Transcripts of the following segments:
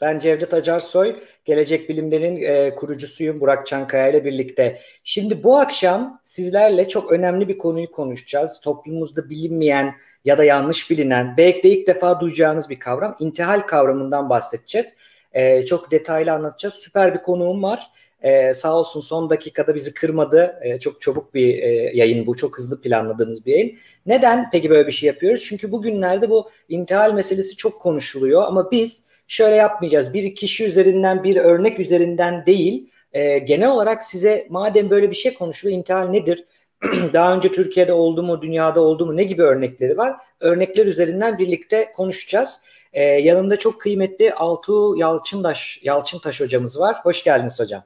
Ben Cevdet Acarsoy, Gelecek Bilimler'in e, kurucusuyum Burak Çankaya ile birlikte. Şimdi bu akşam sizlerle çok önemli bir konuyu konuşacağız. Toplumumuzda bilinmeyen ya da yanlış bilinen, belki de ilk defa duyacağınız bir kavram, intihal kavramından bahsedeceğiz. E, çok detaylı anlatacağız. Süper bir konuğum var. E, sağ olsun son dakikada bizi kırmadı. E, çok çabuk bir e, yayın bu. Çok hızlı planladığımız bir yayın. Neden peki böyle bir şey yapıyoruz? Çünkü bugünlerde bu intihal meselesi çok konuşuluyor ama biz şöyle yapmayacağız. Bir kişi üzerinden bir örnek üzerinden değil e, genel olarak size madem böyle bir şey konuşuluyor intihal nedir? Daha önce Türkiye'de oldu mu, dünyada oldu mu ne gibi örnekleri var? Örnekler üzerinden birlikte konuşacağız. E, yanımda çok kıymetli Altuğ Yalçıntaş, Yalçıntaş hocamız var. Hoş geldiniz hocam.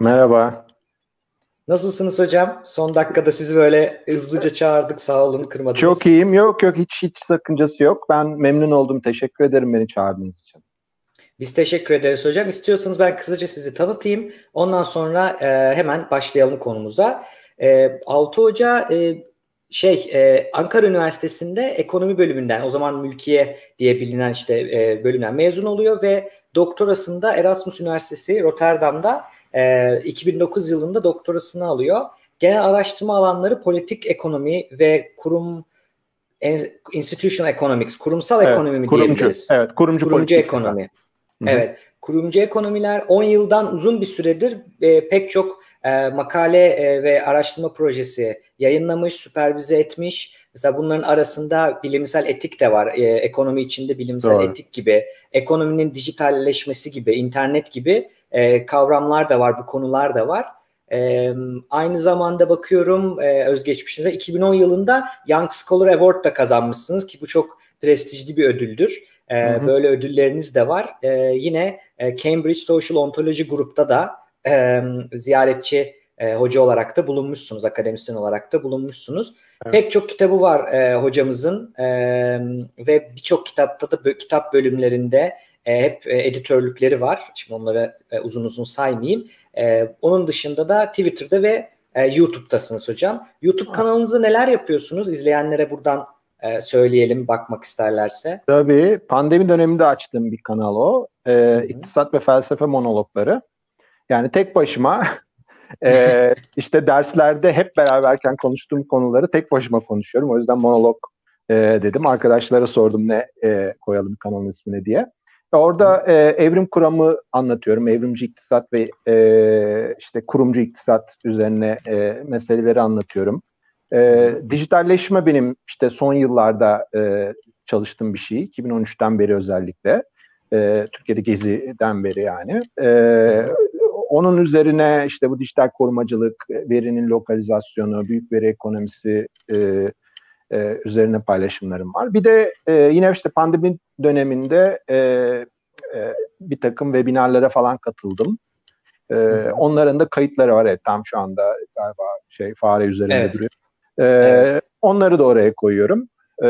Merhaba. Nasılsınız hocam? Son dakikada sizi böyle hızlıca çağırdık. Sağ olun kırmadınız. Çok iyiyim. Yok yok hiç hiç sakıncası yok. Ben memnun oldum. Teşekkür ederim beni çağırdığınız için. Biz teşekkür ederiz hocam. İstiyorsanız ben kısaca sizi tanıtayım. Ondan sonra e, hemen başlayalım konumuza. E, Altı Hoca e, şey e, Ankara Üniversitesi'nde ekonomi bölümünden o zaman mülkiye diye bilinen işte e, bölümden mezun oluyor ve doktorasında Erasmus Üniversitesi Rotterdam'da e, 2009 yılında doktorasını alıyor. Genel araştırma alanları politik ekonomi ve kurum institutional economics, kurumsal evet, ekonomi mi kurumcu, diyebiliriz? Evet, kurumcu, kurumcu ekonomi. Hı-hı. Evet, kurumcu ekonomiler 10 yıldan uzun bir süredir e, pek çok e, makale e, ve araştırma projesi yayınlamış, süpervize etmiş. Mesela bunların arasında bilimsel etik de var. E, ekonomi içinde bilimsel Doğru. etik gibi, ekonominin dijitalleşmesi gibi, internet gibi e, kavramlar da var, bu konular da var. E, aynı zamanda bakıyorum e, özgeçmişinize 2010 yılında Young Scholar Award da kazanmışsınız ki bu çok prestijli bir ödüldür. E, hı hı. Böyle ödülleriniz de var. E, yine e, Cambridge Social Ontology Grup'ta da e, ziyaretçi e, hoca olarak da bulunmuşsunuz, akademisyen olarak da bulunmuşsunuz. Evet. Pek çok kitabı var e, hocamızın e, ve birçok kitapta da kitap bölümlerinde e, hep e, editörlükleri var. Şimdi onları e, uzun uzun saymayayım. E, onun dışında da Twitter'da ve e, YouTube'dasınız hocam. YouTube kanalınızda neler yapıyorsunuz? İzleyenlere buradan e, söyleyelim bakmak isterlerse. Tabii. Pandemi döneminde açtığım bir kanal o. E, İktisat ve felsefe monologları. Yani tek başıma e, işte derslerde hep beraberken konuştuğum konuları tek başıma konuşuyorum. O yüzden monolog e, dedim. Arkadaşlara sordum ne e, koyalım kanalın ismine diye. Orada e, evrim kuramı anlatıyorum. Evrimci iktisat ve e, işte kurumcu iktisat üzerine e, meseleleri anlatıyorum. E, dijitalleşme benim işte son yıllarda e, çalıştığım bir şey. 2013'ten beri özellikle. E, Türkiye'de geziden beri yani. E, onun üzerine işte bu dijital korumacılık, verinin lokalizasyonu, büyük veri ekonomisi e, e, üzerine paylaşımlarım var. Bir de e, yine işte pandemi döneminde e, e, bir takım webinarlara falan katıldım. E, onların da kayıtları var. Evet, tam şu anda galiba şey fare üzerinde evet. duruyor. E, evet. Onları da oraya koyuyorum. E,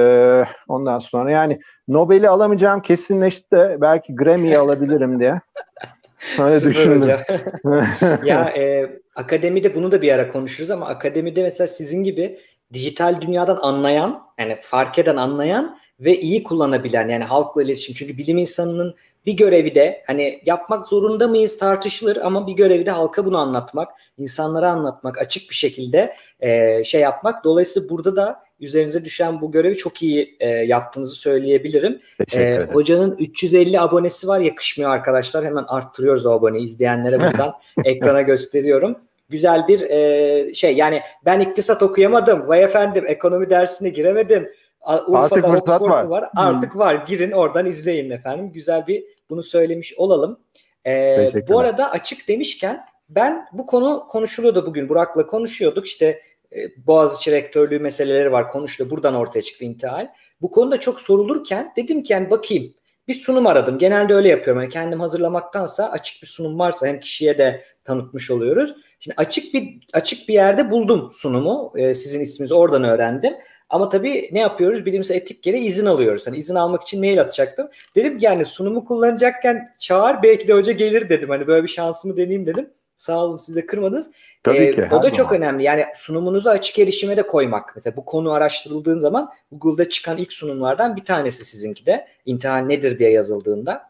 ondan sonra yani Nobel'i alamayacağım kesinleşti. Belki Grammy'yi alabilirim diye. Öyle düşündüm. ya e, akademide bunu da bir ara konuşuruz ama akademide mesela sizin gibi dijital dünyadan anlayan, yani fark eden anlayan ve iyi kullanabilen yani halkla iletişim. Çünkü bilim insanının bir görevi de hani yapmak zorunda mıyız tartışılır ama bir görevi de halka bunu anlatmak, insanlara anlatmak, açık bir şekilde e, şey yapmak. Dolayısıyla burada da üzerinize düşen bu görevi çok iyi e, yaptığınızı söyleyebilirim. E, hocanın 350 abonesi var yakışmıyor arkadaşlar. Hemen arttırıyoruz o aboneyi izleyenlere buradan ekrana gösteriyorum güzel bir e, şey yani ben iktisat okuyamadım vay efendim ekonomi dersine giremedim Urfa'da Oxford var. var. Artık hmm. var. Girin oradan izleyin efendim. Güzel bir bunu söylemiş olalım. Ee, bu arada açık demişken ben bu konu konuşuluyordu bugün. Burak'la konuşuyorduk. İşte e, Boğaziçi rektörlüğü meseleleri var konuşuluyor. Buradan ortaya çıktı intihal. Bu konuda çok sorulurken dedim ki yani bakayım bir sunum aradım. Genelde öyle yapıyorum. Yani kendim hazırlamaktansa açık bir sunum varsa hem kişiye de tanıtmış oluyoruz. Şimdi açık bir açık bir yerde buldum sunumu. Ee, sizin isminizi oradan öğrendim. Ama tabii ne yapıyoruz? Bilimsel etik yere izin alıyoruz. Hani izin almak için mail atacaktım. Dedim ki yani sunumu kullanacakken çağır belki de hoca gelir dedim. Hani böyle bir şansımı deneyeyim dedim. Sağ olun siz de kırmadınız. Tabii ee, ki. O da zaman. çok önemli. Yani sunumunuzu açık erişime de koymak. Mesela bu konu araştırıldığın zaman Google'da çıkan ilk sunumlardan bir tanesi sizinki de. İntihal nedir diye yazıldığında.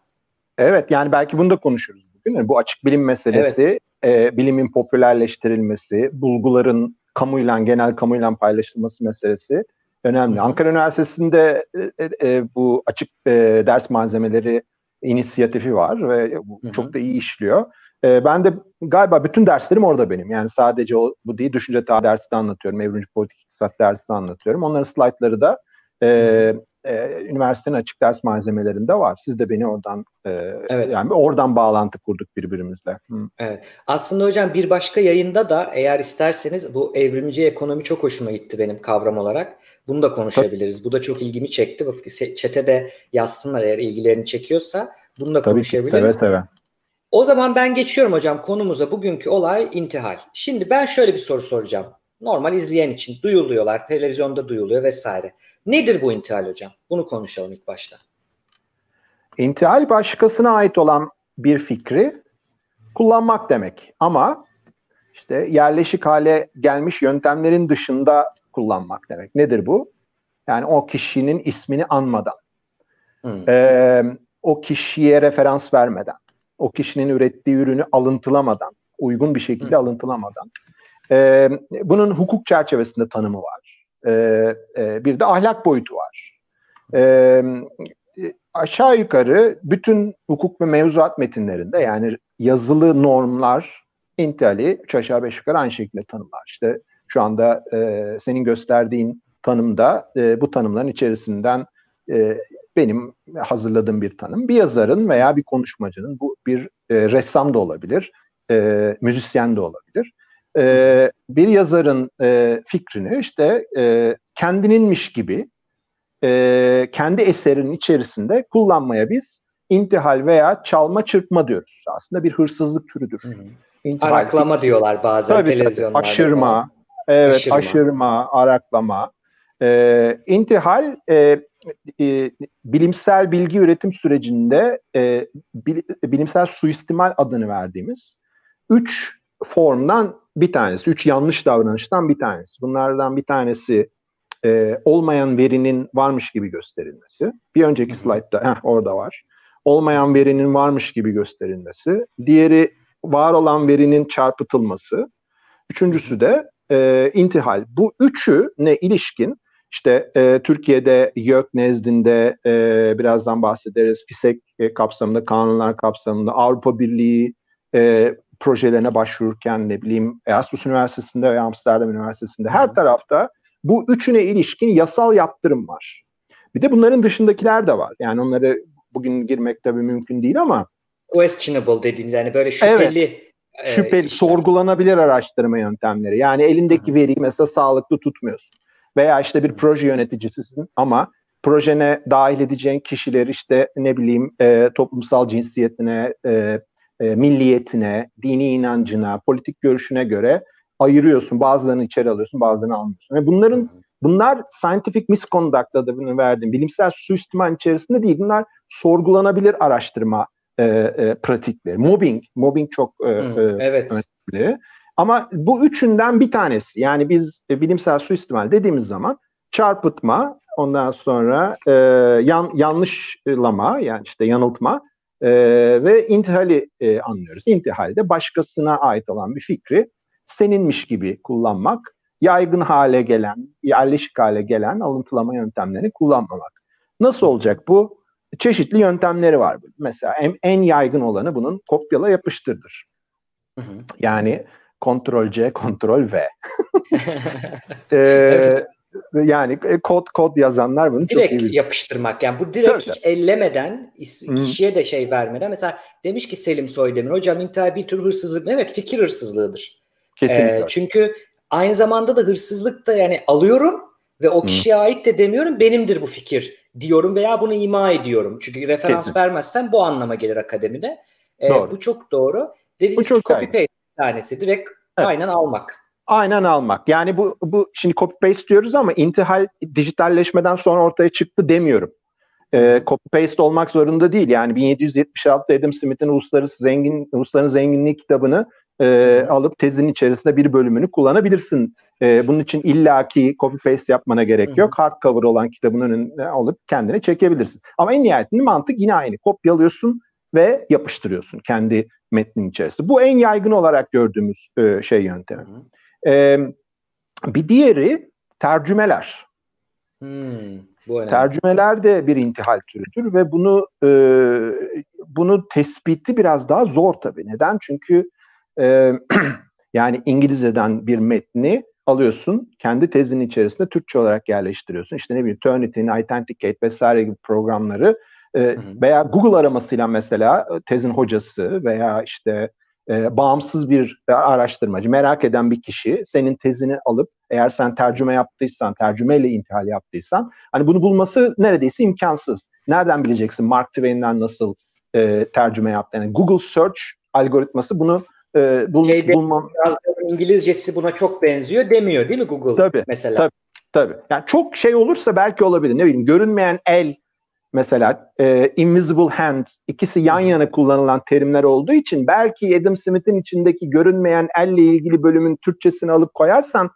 Evet yani belki bunu da konuşuruz bugün. Bu açık bilim meselesi, evet. e, bilimin popülerleştirilmesi, bulguların kamuyla, genel kamuyla paylaşılması meselesi önemli. Ankara Üniversitesi'nde e, e, bu açık e, ders malzemeleri inisiyatifi var ve bu çok da iyi işliyor. E, ben de galiba bütün derslerim orada benim. Yani sadece o bu değil, düşünce tarihi dersi de anlatıyorum, evrimci politik iktisat dersi de anlatıyorum. Onların slaytları da e, e, üniversitenin açık ders malzemelerinde var. Siz de beni oradan e, evet. yani oradan bağlantı kurduk birbirimizle. Hı. Evet. Aslında hocam bir başka yayında da eğer isterseniz bu evrimci ekonomi çok hoşuma gitti benim kavram olarak. Bunu da konuşabiliriz. Tabii. Bu da çok ilgimi çekti. Bak çete de yazsınlar eğer ilgilerini çekiyorsa. Bunu da Tabii konuşabiliriz. Ki, seve seve. O zaman ben geçiyorum hocam konumuza. Bugünkü olay intihal. Şimdi ben şöyle bir soru soracağım. Normal izleyen için duyuluyorlar, televizyonda duyuluyor vesaire. Nedir bu intihal hocam? Bunu konuşalım ilk başta. İntihal başkasına ait olan bir fikri kullanmak demek. Ama işte yerleşik hale gelmiş yöntemlerin dışında kullanmak demek. Nedir bu? Yani o kişinin ismini anmadan, hmm. e, o kişiye referans vermeden, o kişinin ürettiği ürünü alıntılamadan, uygun bir şekilde hmm. alıntılamadan. E, bunun hukuk çerçevesinde tanımı var e, e, bir de ahlak boyutu var. E, aşağı yukarı bütün hukuk ve mevzuat metinlerinde yani yazılı normlar intihali üç aşağı beş yukarı aynı şekilde tanımlar. İşte şu anda e, senin gösterdiğin tanımda e, bu tanımların içerisinden e, benim hazırladığım bir tanım. Bir yazarın veya bir konuşmacının bu bir e, ressam da olabilir, e, müzisyen de olabilir e, bir yazarın e, fikrini işte e, kendininmiş gibi e, kendi eserinin içerisinde kullanmaya biz intihal veya çalma çırpma diyoruz. Aslında bir hırsızlık türüdür. Hı hı. İntihal, araklama fikri. diyorlar bazen tabii, televizyonlarda. Tabii, aşırma, evet aşırma, aşırma araklama. E, intihal e, e, bilimsel bilgi üretim sürecinde e, bilimsel suistimal adını verdiğimiz üç formdan bir tanesi, üç yanlış davranıştan bir tanesi. Bunlardan bir tanesi e, olmayan verinin varmış gibi gösterilmesi. Bir önceki slaytta heh, orada var. Olmayan verinin varmış gibi gösterilmesi. Diğeri var olan verinin çarpıtılması. Üçüncüsü de e, intihal. Bu üçü ne ilişkin işte e, Türkiye'de YÖK nezdinde e, birazdan bahsederiz. FİSEK e, kapsamında, kanunlar kapsamında, Avrupa Birliği e, projelerine başvururken ne bileyim Erasmus Üniversitesi'nde veya Amsterdam Üniversitesi'nde her tarafta bu üçüne ilişkin yasal yaptırım var. Bir de bunların dışındakiler de var. Yani onları bugün girmek tabii mümkün değil ama questionable dediğiniz yani böyle şüpheli evet, e, şüpheli işler. sorgulanabilir araştırma yöntemleri. Yani elindeki Hı-hı. veriyi mesela sağlıklı tutmuyorsun. Veya işte bir proje yöneticisisin ama projene dahil edeceğin kişiler işte ne bileyim e, toplumsal cinsiyetine, e, e, milliyetine, dini inancına, politik görüşüne göre ayırıyorsun. Bazılarını içeri alıyorsun, bazılarını almıyorsun. Ve bunların bunlar scientific misconduct adını verdiğim bilimsel suistimal içerisinde değil. Bunlar sorgulanabilir araştırma e, e, pratikleri. Mobbing, mobbing çok e, e, evet. önemli. Ama bu üçünden bir tanesi. Yani biz e, bilimsel suistimal dediğimiz zaman çarpıtma, ondan sonra e, yan, yanlışlama yani işte yanıltma e, ve intihali e, anlıyoruz. İntihalde başkasına ait olan bir fikri seninmiş gibi kullanmak, yaygın hale gelen, yerleşik hale gelen alıntılama yöntemlerini kullanmamak. Nasıl olacak bu? Çeşitli yöntemleri var. Mesela en, en yaygın olanı bunun kopyala yapıştırdır. Hı hı. Yani Ctrl C, Ctrl V. ee, evet yani e, kod kod yazanlar bunu direkt çok iyi yapıştırmak yani bu direkt Tabii. hiç ellemeden kişiye de şey vermeden mesela demiş ki Selim Soydemir hocam intihar bir tür hırsızlık evet fikir hırsızlığıdır. Kesinlikle. Ee, çünkü aynı zamanda da hırsızlık da yani alıyorum ve o kişiye Hı. ait de demiyorum benimdir bu fikir diyorum veya bunu ima ediyorum. Çünkü referans Kesin. vermezsen bu anlama gelir akademide. Ee, bu çok doğru. Dediğiniz bu çok copy paste tanesi direkt evet. aynen almak. Aynen almak. Yani bu bu şimdi copy paste diyoruz ama intihal dijitalleşmeden sonra ortaya çıktı demiyorum. Ee, copy paste olmak zorunda değil. Yani 1776 Adam Smith'in Uluslararası Zengin Ulusların Zenginliği kitabını e, alıp tezin içerisinde bir bölümünü kullanabilirsin. E, bunun için illaki copy paste yapmana gerek yok. Hardcover olan kitabın önüne alıp kendine çekebilirsin. Ama en nihayetinde mantık yine aynı. Kopyalıyorsun ve yapıştırıyorsun kendi metnin içerisinde. Bu en yaygın olarak gördüğümüz e, şey yöntemi. E, bir diğeri tercümeler. Hmm, bu tercümeler de bir intihal türüdür ve bunu e, bunu tespiti biraz daha zor tabii. Neden? Çünkü e, yani İngilizceden bir metni alıyorsun, kendi tezinin içerisinde Türkçe olarak yerleştiriyorsun. İşte ne bileyim Turnitin, Authenticate vesaire gibi programları e, veya Google aramasıyla mesela tezin hocası veya işte e, bağımsız bir araştırmacı, merak eden bir kişi senin tezini alıp eğer sen tercüme yaptıysan, tercümeyle intihal yaptıysan hani bunu bulması neredeyse imkansız. Nereden bileceksin Mark Twain'den nasıl e, tercüme yaptı? Yani Google Search algoritması bunu e, bul, Şeyde, bulmam. İngilizcesi buna çok benziyor demiyor değil mi Google tabii, mesela? Tabii, tabii. Yani çok şey olursa belki olabilir. Ne bileyim görünmeyen el mesela e, invisible hand ikisi yan yana kullanılan terimler olduğu için belki Adam Smith'in içindeki görünmeyen elle ilgili bölümün Türkçesini alıp koyarsan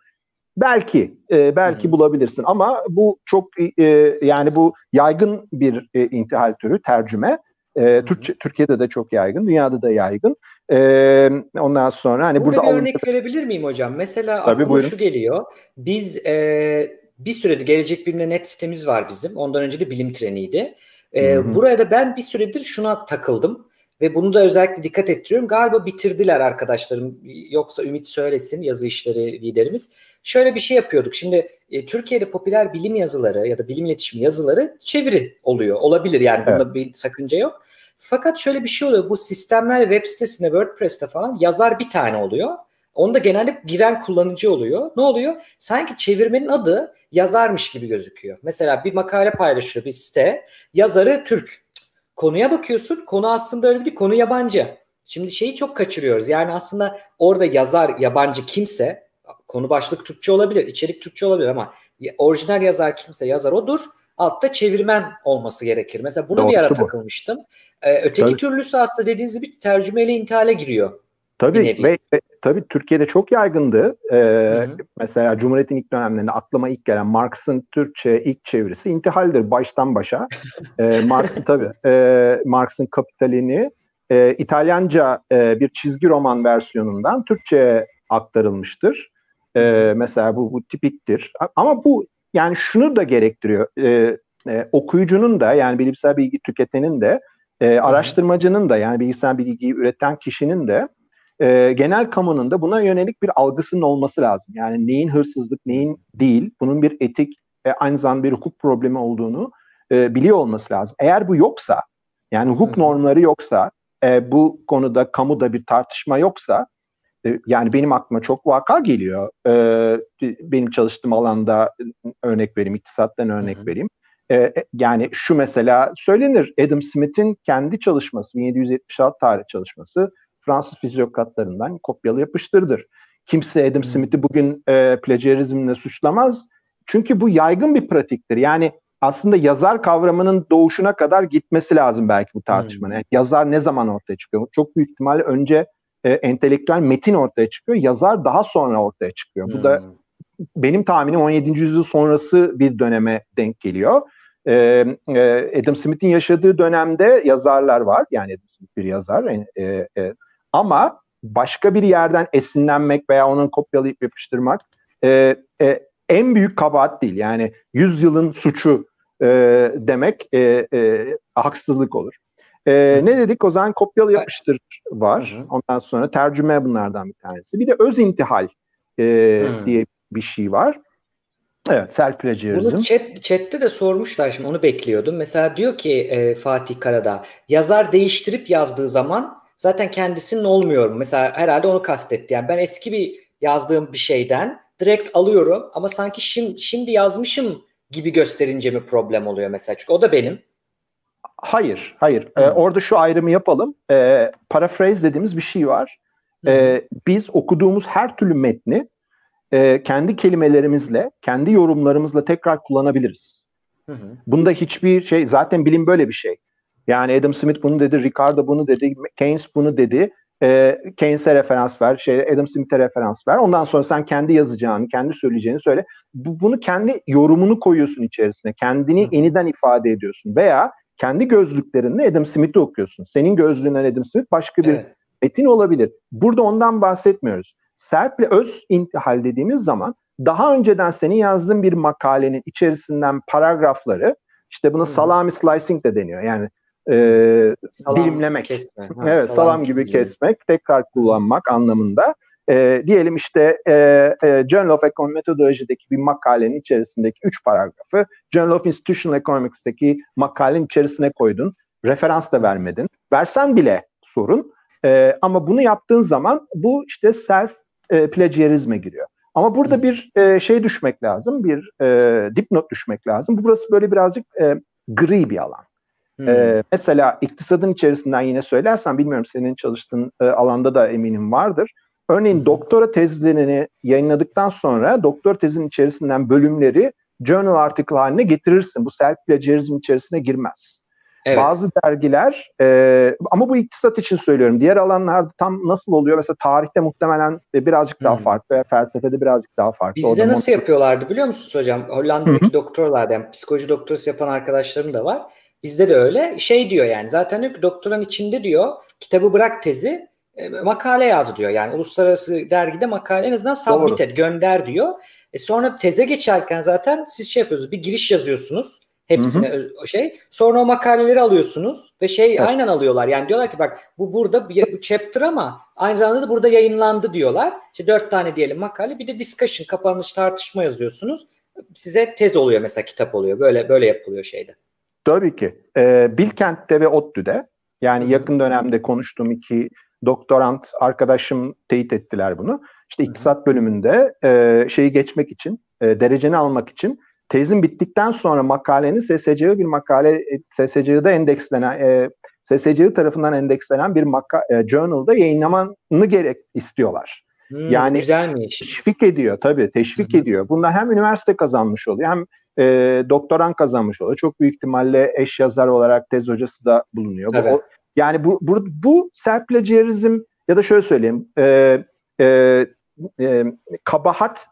belki e, belki hmm. bulabilirsin ama bu çok e, yani bu yaygın bir e, intihal türü tercüme. E, Türkçe, Türkiye'de de çok yaygın, dünyada da yaygın. E, ondan sonra hani burada, burada bir örnek verebilir miyim hocam? Mesela Tabii, aklıma buyurun. şu geliyor. Biz e, bir süredir Gelecek Bilim'de net sitemiz var bizim. Ondan önce de bilim treniydi. Ee, buraya da ben bir süredir şuna takıldım. Ve bunu da özellikle dikkat ettiriyorum. Galiba bitirdiler arkadaşlarım. Yoksa Ümit söylesin yazı işleri liderimiz. Şöyle bir şey yapıyorduk. Şimdi e, Türkiye'de popüler bilim yazıları ya da bilim iletişimi yazıları çeviri oluyor. Olabilir yani evet. bunda bir sakınca yok. Fakat şöyle bir şey oluyor. Bu sistemler web sitesinde WordPress'te falan yazar bir tane oluyor. Onda genelde giren kullanıcı oluyor. Ne oluyor? Sanki çevirmenin adı yazarmış gibi gözüküyor. Mesela bir makale paylaşıyor bir site. Yazarı Türk. Konuya bakıyorsun. Konu aslında öyle değil. Konu yabancı. Şimdi şeyi çok kaçırıyoruz. Yani aslında orada yazar yabancı kimse konu başlık Türkçe olabilir, içerik Türkçe olabilir ama orijinal yazar kimse yazar odur. Altta çevirmen olması gerekir. Mesela buna Doğrusu bir ara bu. takılmıştım. Ee, öteki Tabii. türlüsü aslında dediğiniz gibi tercümeyle intihale giriyor. Tabii ve, ve tabii Türkiye'de çok yaygındı. Ee, mesela Cumhuriyet'in ilk dönemlerinde aklıma ilk gelen Marx'ın Türkçe ilk çevirisi intihaldir baştan başa. ee, Marx'ın tabii e, Marx'ın Kapitalini e, İtalyanca e, bir çizgi roman versiyonundan Türkçe'ye aktarılmıştır. E, mesela bu, bu tipiktir. Ama bu yani şunu da gerektiriyor. E, e, okuyucunun da yani bilimsel bilgi tüketenin de e, araştırmacının da yani bilgisayar bilgiyi üreten kişinin de e, genel kamunun da buna yönelik bir algısının olması lazım. Yani neyin hırsızlık, neyin değil, bunun bir etik ve aynı zamanda bir hukuk problemi olduğunu e, biliyor olması lazım. Eğer bu yoksa, yani hukuk normları yoksa, e, bu konuda kamuda bir tartışma yoksa, e, yani benim aklıma çok vaka geliyor. E, benim çalıştığım alanda örnek vereyim, iktisattan örnek Hı-hı. vereyim. E, yani şu mesela söylenir, Adam Smith'in kendi çalışması, 1776 tarih çalışması, Fransız fizyokratlarından kopyalı yapıştırdır. Kimse Adam. Smith'i bugün e, plagiarizmle suçlamaz. Çünkü bu yaygın bir pratiktir. Yani aslında yazar kavramının doğuşuna kadar gitmesi lazım belki bu tartışmanın. Yani yazar ne zaman ortaya çıkıyor? Çok büyük ihtimalle önce e, entelektüel metin ortaya çıkıyor. Yazar daha sonra ortaya çıkıyor. Hmm. Bu da benim tahminim 17. yüzyıl sonrası bir döneme denk geliyor. Ee, Adam Smith'in yaşadığı dönemde yazarlar var. Yani Adam Smith bir yazar. E, e, ama başka bir yerden esinlenmek veya onun kopyalayıp yapıştırmak e, e, en büyük kabahat değil. Yani 100 yılın suçu e, demek e, e, haksızlık olur. E, ne dedik? O zaman kopyalı yapıştır var. Ondan sonra tercüme bunlardan bir tanesi. Bir de öz intihal e, diye bir şey var. Evet, self plagiarism. Bunu chat, chatte de sormuşlar şimdi onu bekliyordum. Mesela diyor ki e, Fatih Karadağ yazar değiştirip yazdığı zaman zaten kendisinin olmuyor mu? Mesela herhalde onu kastetti. Yani ben eski bir yazdığım bir şeyden direkt alıyorum ama sanki şimdi, şimdi yazmışım gibi gösterince mi problem oluyor mesela? Çünkü o da benim. Hayır, hayır. Ee, orada şu ayrımı yapalım. Ee, paraphrase dediğimiz bir şey var. Ee, biz okuduğumuz her türlü metni e, kendi kelimelerimizle, kendi yorumlarımızla tekrar kullanabiliriz. Hı hı. Bunda hiçbir şey, zaten bilim böyle bir şey. Yani Adam Smith bunu dedi, Ricardo bunu dedi, Keynes bunu dedi. E, Keynes'e referans ver, şey Adam Smith'e referans ver. Ondan sonra sen kendi yazacağını, kendi söyleyeceğini söyle. Bu, bunu kendi yorumunu koyuyorsun içerisine. Kendini Hı. yeniden ifade ediyorsun veya kendi gözlüklerinle Adam Smith'i okuyorsun. Senin gözlüğünden Adam Smith başka bir evet. metin olabilir. Burada ondan bahsetmiyoruz. Serp'le öz intihal dediğimiz zaman daha önceden senin yazdığın bir makalenin içerisinden paragrafları işte bunu salami slicing de deniyor. Yani e, salam dilimlemek. Kesme. Ha, evet, salam, salam gibi, gibi kesmek, tekrar kullanmak anlamında. E, diyelim işte e, e, Journal of Economic Methodology'deki bir makalenin içerisindeki üç paragrafı Journal of Institutional Economics'teki makalenin içerisine koydun. Referans da vermedin. Versen bile sorun. E, ama bunu yaptığın zaman bu işte self e, plagiarizme giriyor. Ama burada bir e, şey düşmek lazım, bir e, dipnot düşmek lazım. Burası böyle birazcık e, gri bir alan. Hmm. E, mesela iktisadın içerisinden yine söylersen, bilmiyorum senin çalıştığın e, alanda da eminim vardır. Örneğin doktora tezlerini yayınladıktan sonra doktor tezin içerisinden bölümleri journal article haline getirirsin. Bu self plagiarizm içerisine girmez. Evet. Bazı dergiler e, ama bu iktisat için söylüyorum. Diğer alanlarda tam nasıl oluyor? Mesela tarihte muhtemelen birazcık daha hmm. farklı. Felsefede birazcık daha farklı. Bizde Orada nasıl yapıyorlardı biliyor musunuz hocam? Hollanda'daki doktorlarda yani psikoloji doktorası yapan arkadaşlarım da var. Bizde de öyle. Şey diyor yani zaten diyor ki doktoran içinde diyor kitabı bırak tezi e, makale yaz diyor. Yani uluslararası dergide makale en azından submit et, gönder diyor. E sonra teze geçerken zaten siz şey yapıyorsunuz. Bir giriş yazıyorsunuz Hepsine hı hı. şey. Sonra o makaleleri alıyorsunuz ve şey evet. aynen alıyorlar. Yani diyorlar ki bak bu burada bu chapter ama aynı zamanda da burada yayınlandı diyorlar. İşte dört tane diyelim makale bir de discussion kapanış tartışma yazıyorsunuz. Size tez oluyor mesela kitap oluyor. Böyle böyle yapılıyor şeyde. Tabii ki. Ee, Bilkent'te ve ODTÜ'de yani yakın dönemde konuştuğum iki doktorant arkadaşım teyit ettiler bunu. İşte iktisat bölümünde e, şeyi geçmek için, e, dereceni almak için tezin bittikten sonra makalenin SSCI bir makale e, SSCI'de endekslenen e, SSCI tarafından endekslenen bir maka, e, journal'da yayınlamanı gerek istiyorlar. Hmm, yani güzelmiş. teşvik ediyor tabii teşvik Hı-hı. ediyor. Bunlar hem üniversite kazanmış oluyor hem e, doktoran kazanmış oluyor. Çok büyük ihtimalle eş yazar olarak tez hocası da bulunuyor. Bu, o, yani bu, bu, bu self plagiarizm ya da şöyle söyleyeyim e, e, e, kabahat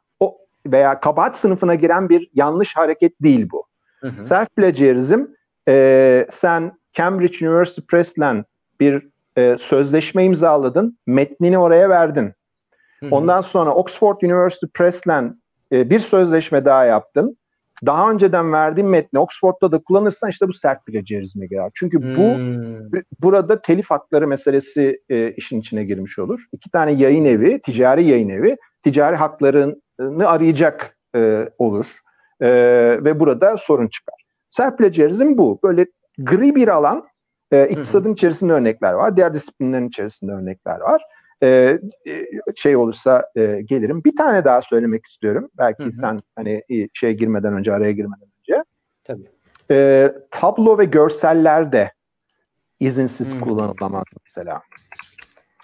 veya kabahat sınıfına giren bir yanlış hareket değil bu. Plagiarizm e, sen Cambridge University Press'le bir e, sözleşme imzaladın, metnini oraya verdin. Hı hı. Ondan sonra Oxford University Press'le e, bir sözleşme daha yaptın. Daha önceden verdiğin metni Oxford'da da kullanırsan işte bu sert plagiarizme girer. Çünkü bu hmm. burada telif hakları meselesi e, işin içine girmiş olur. İki tane yayın evi, ticari yayın evi, ticari hakların arayacak e, olur e, ve burada sorun çıkar. Self plagiarizm bu. Böyle gri bir alan. E, iktisadın içerisinde örnekler var. Diğer disiplinlerin içerisinde örnekler var. E, e, şey olursa e, gelirim. Bir tane daha söylemek istiyorum. Belki hı hı. sen hani şey girmeden önce, araya girmeden önce. Tabii. E, tablo ve görseller de izinsiz hı. kullanılamaz mesela.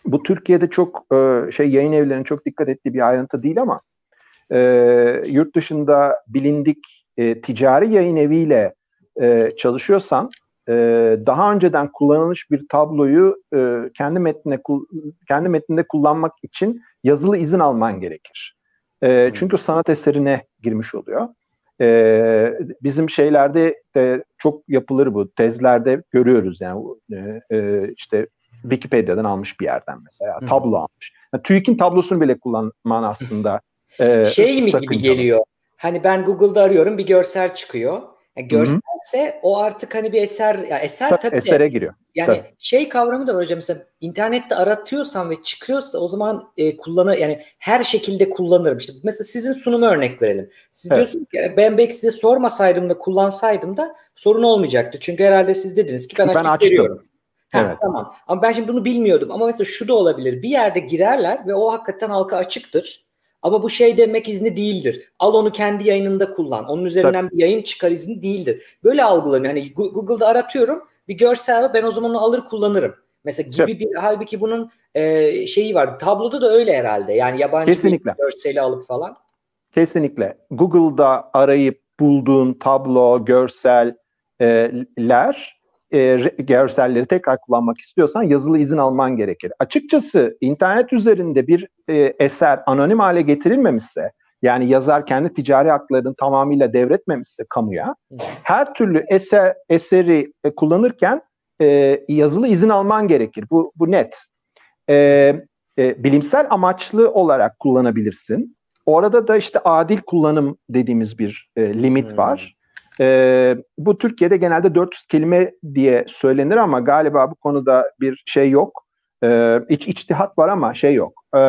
Bu Türkiye'de çok e, şey yayın evlerinin çok dikkat ettiği bir ayrıntı değil ama e, yurt dışında bilindik e, ticari yayın eviyle e, çalışıyorsan e, daha önceden kullanılmış bir tabloyu e, kendi metnine kendi metninde kullanmak için yazılı izin alman gerekir. E, çünkü sanat eserine girmiş oluyor. E, bizim şeylerde de çok yapılır bu tezlerde görüyoruz yani e, e, işte Wikipedia'dan almış bir yerden mesela tablo almış. Yani TÜİK'in tablosunu bile kullanman aslında ee, şey mi gibi geliyor? Hani ben Google'da arıyorum bir görsel çıkıyor. Yani görselse Hı-hı. o artık hani bir eser ya eser tabii, tabii esere de, giriyor. Yani tabii. şey kavramı da var hocam mesela internette aratıyorsan ve çıkıyorsa o zaman e, kullanı yani her şekilde kullanırım. İşte mesela sizin sunumu örnek verelim. Siz evet. diyorsunuz ki ben belki size sormasaydım da kullansaydım da sorun olmayacaktı. Çünkü herhalde siz dediniz ki ben, ben açık açtım. veriyorum. Ha, evet. Tamam. Ama ben şimdi bunu bilmiyordum. Ama mesela şu da olabilir. Bir yerde girerler ve o hakikaten halka açıktır. Ama bu şey demek izni değildir. Al onu kendi yayınında kullan. Onun üzerinden Tabii. bir yayın çıkar izni değildir. Böyle algılanıyor. Hani Google'da aratıyorum bir görsel ben o zaman onu alır kullanırım. Mesela gibi Tabii. bir halbuki bunun e, şeyi var. Tabloda da öyle herhalde. Yani yabancı Kesinlikle. bir görseli alıp falan. Kesinlikle. Google'da arayıp bulduğun tablo, görseller e, görselleri tekrar kullanmak istiyorsan yazılı izin alman gerekir. Açıkçası internet üzerinde bir e, eser anonim hale getirilmemişse yani yazar kendi ticari haklarını tamamıyla devretmemişse kamuya her türlü eser eseri e, kullanırken e, yazılı izin alman gerekir. Bu bu net. E, e, bilimsel amaçlı olarak kullanabilirsin. Orada da işte adil kullanım dediğimiz bir e, limit hmm. var. E, bu Türkiye'de genelde 400 kelime diye söylenir ama galiba bu konuda bir şey yok. E, iç içtihat var ama şey yok. E,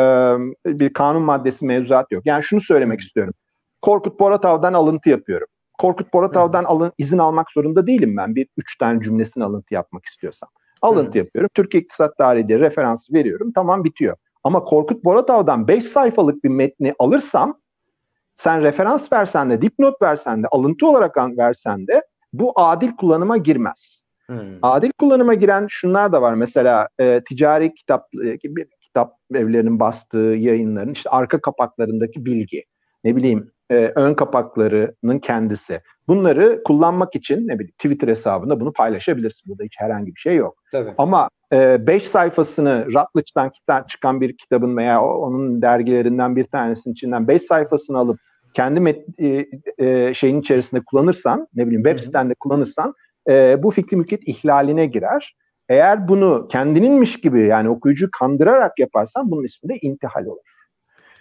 bir kanun maddesi mevzuat yok. Yani şunu söylemek istiyorum. Korkut Boratav'dan alıntı yapıyorum. Korkut Boratav'dan alın, izin almak zorunda değilim ben bir üç tane cümlesini alıntı yapmak istiyorsam. Alıntı hmm. yapıyorum. Türkiye İktisat Tarihi diye referans veriyorum. Tamam bitiyor. Ama Korkut Boratav'dan 5 sayfalık bir metni alırsam sen referans versen de, dipnot versen de, alıntı olarak versen de bu adil kullanıma girmez. Hmm. Adil kullanıma giren şunlar da var. Mesela e, ticari kitap e, kitap evlerinin bastığı yayınların işte arka kapaklarındaki bilgi, ne bileyim e, ön kapaklarının kendisi. Bunları kullanmak için ne bileyim Twitter hesabında bunu paylaşabilirsin. Burada hiç herhangi bir şey yok. Tabii. Ama 5 e, sayfasını Rutledge'dan çıkan bir kitabın veya onun dergilerinden bir tanesinin içinden 5 sayfasını alıp kendi met- e, e, şeyin içerisinde kullanırsan, ne bileyim web sitende kullanırsan e, bu fikri mülkiyet ihlaline girer. Eğer bunu kendininmiş gibi yani okuyucu kandırarak yaparsan bunun ismi de intihal olur.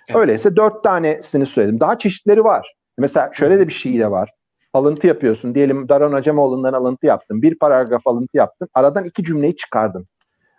Evet. Öyleyse dört tanesini söyledim. Daha çeşitleri var. Mesela şöyle de bir şey de var. Alıntı yapıyorsun. Diyelim Daron Acemoğlu'ndan alıntı yaptın. Bir paragraf alıntı yaptın. Aradan iki cümleyi çıkardın.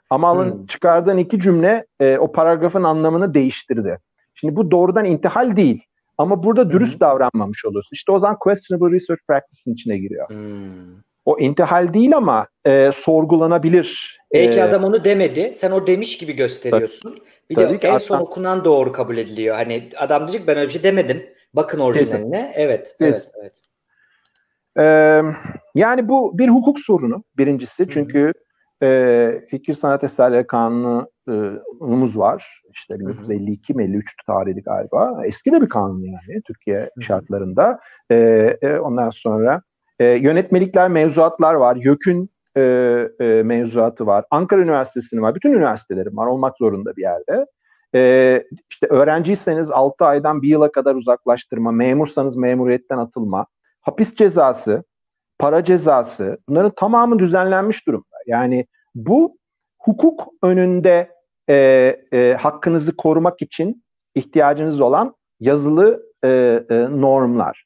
Ama alın, hmm. çıkardığın iki cümle e, o paragrafın anlamını değiştirdi. Şimdi bu doğrudan intihal değil. Ama burada dürüst hmm. davranmamış olursun. İşte o zaman questionable research practice'in içine giriyor. Hmm. O intihal değil ama e, sorgulanabilir. Belki ee, adam onu demedi. Sen o demiş gibi gösteriyorsun. Tabii, bir tabii de en son hatta, okunan doğru kabul ediliyor. Hani adam diyecek ben öyle bir şey demedim. Bakın orijinaline. Kesin. Evet, kesin. evet, evet. Ee, yani bu bir hukuk sorunu birincisi. Çünkü e, Fikir Sanat Eserleri Kanunu'muz var. İşte 1952 mi 53 tarihli galiba. Eski de bir kanun yani Türkiye şartlarında. E, e, ondan sonra e, yönetmelikler, mevzuatlar var. YÖK'ün e, e, mevzuatı var. Ankara Üniversitesi'nin var. Bütün üniversitelerin var. Olmak zorunda bir yerde. E, işte öğrenciyseniz 6 aydan 1 yıla kadar uzaklaştırma, memursanız memuriyetten atılma, hapis cezası, para cezası bunların tamamı düzenlenmiş durumda. Yani bu hukuk önünde e, e, hakkınızı korumak için ihtiyacınız olan yazılı e, e, normlar.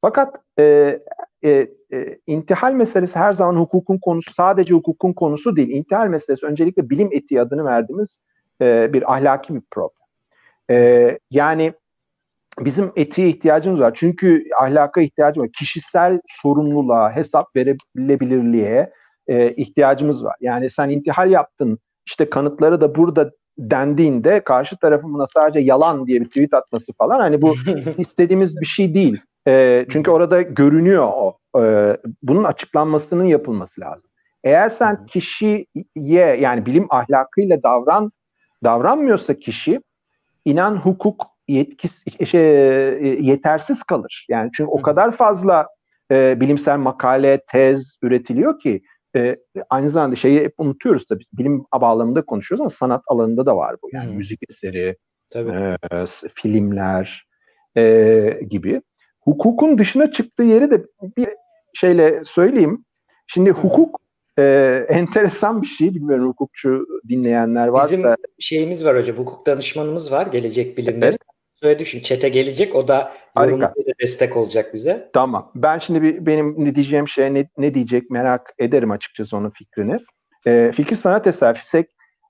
Fakat e, e, e, intihal meselesi her zaman hukukun konusu, sadece hukukun konusu değil. İntihal meselesi öncelikle bilim etiği adını verdiğimiz e, bir ahlaki bir problem. E, yani bizim etiğe ihtiyacımız var. Çünkü ahlaka ihtiyacımız var. Kişisel sorumluluğa, hesap verebilirliğe e, ihtiyacımız var. Yani sen intihal yaptın, işte kanıtları da burada dendiğinde karşı tarafın buna sadece yalan diye bir tweet atması falan hani bu istediğimiz bir şey değil. E, çünkü orada görünüyor o. E, bunun açıklanmasının yapılması lazım. Eğer sen kişiye yani bilim ahlakıyla davran davranmıyorsa kişi inan hukuk yetkisi şey, yetersiz kalır. Yani çünkü o kadar fazla e, bilimsel makale, tez üretiliyor ki e, aynı zamanda şeyi hep unutuyoruz tabii. Bilim bağlamında konuşuyoruz ama sanat alanında da var bu. Yani hmm. müzik eseri, E, filmler e, gibi. Hukukun dışına çıktığı yeri de bir şeyle söyleyeyim. Şimdi hukuk e, enteresan bir şey. Bilmiyorum hukukçu dinleyenler varsa. Bizim şeyimiz var hocam. Hukuk danışmanımız var. Gelecek bilimleri. Evet. Söyledik şimdi çete gelecek. O da yorumuyla destek olacak bize. Tamam. Ben şimdi bir, benim ne diyeceğim şey ne, ne diyecek merak ederim açıkçası onun fikrini. E, fikir sanat eser FİSEK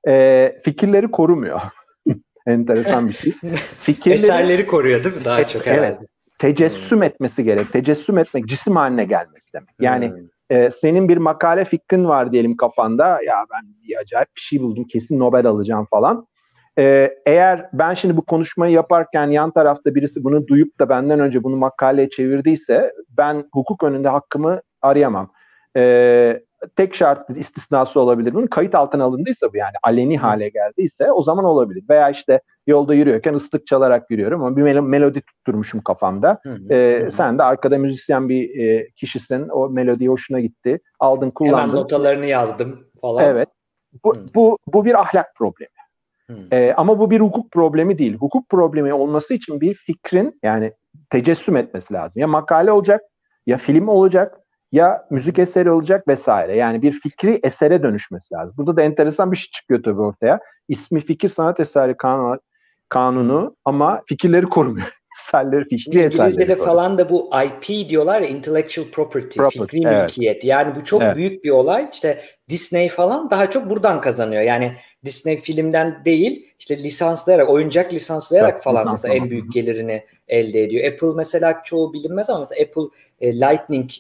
e, fikirleri korumuyor. enteresan bir şey. Fikirleri, Eserleri koruyor değil mi? Daha et, çok herhalde. Evet tecessüm hmm. etmesi gerek. Tecessüm etmek cisim haline gelmesi demek. Yani hmm. e, senin bir makale fikrin var diyelim kafanda. Ya ben bir acayip bir şey buldum kesin Nobel alacağım falan. E, eğer ben şimdi bu konuşmayı yaparken yan tarafta birisi bunu duyup da benden önce bunu makaleye çevirdiyse ben hukuk önünde hakkımı arayamam. E, tek şart istisnası olabilir bunun. Kayıt altına alındıysa bu yani aleni hale geldiyse o zaman olabilir. Veya işte yolda yürüyorken ıslık çalarak yürüyorum ama bir mel- melodi tutturmuşum kafamda. Hı hı. Ee, sen de arkada müzisyen bir e, kişisin. O melodi hoşuna gitti. Aldın kullandın. Hemen notalarını yazdım falan. Evet. Bu, bu, bu bir ahlak problemi. Hmm. E, ama bu bir hukuk problemi değil. Hukuk problemi olması için bir fikrin yani tecessüm etmesi lazım. Ya makale olacak, ya film olacak, ya müzik eseri olacak vesaire. Yani bir fikri esere dönüşmesi lazım. Burada da enteresan bir şey çıkıyor tabii ortaya. İsmi fikir sanat eseri kanunu, kanunu ama fikirleri korumuyor. Eserleri, fikri Şimdi İngilizce'de falan da bu IP diyorlar ya intellectual property, property fikri evet. mülkiyet. Yani bu çok evet. büyük bir olay. İşte Disney falan daha çok buradan kazanıyor. Yani Disney filmden değil işte lisanslayarak, oyuncak lisanslayarak evet, falan mesela en büyük gelirini elde ediyor. Apple mesela çoğu bilinmez ama mesela Apple e, Lightning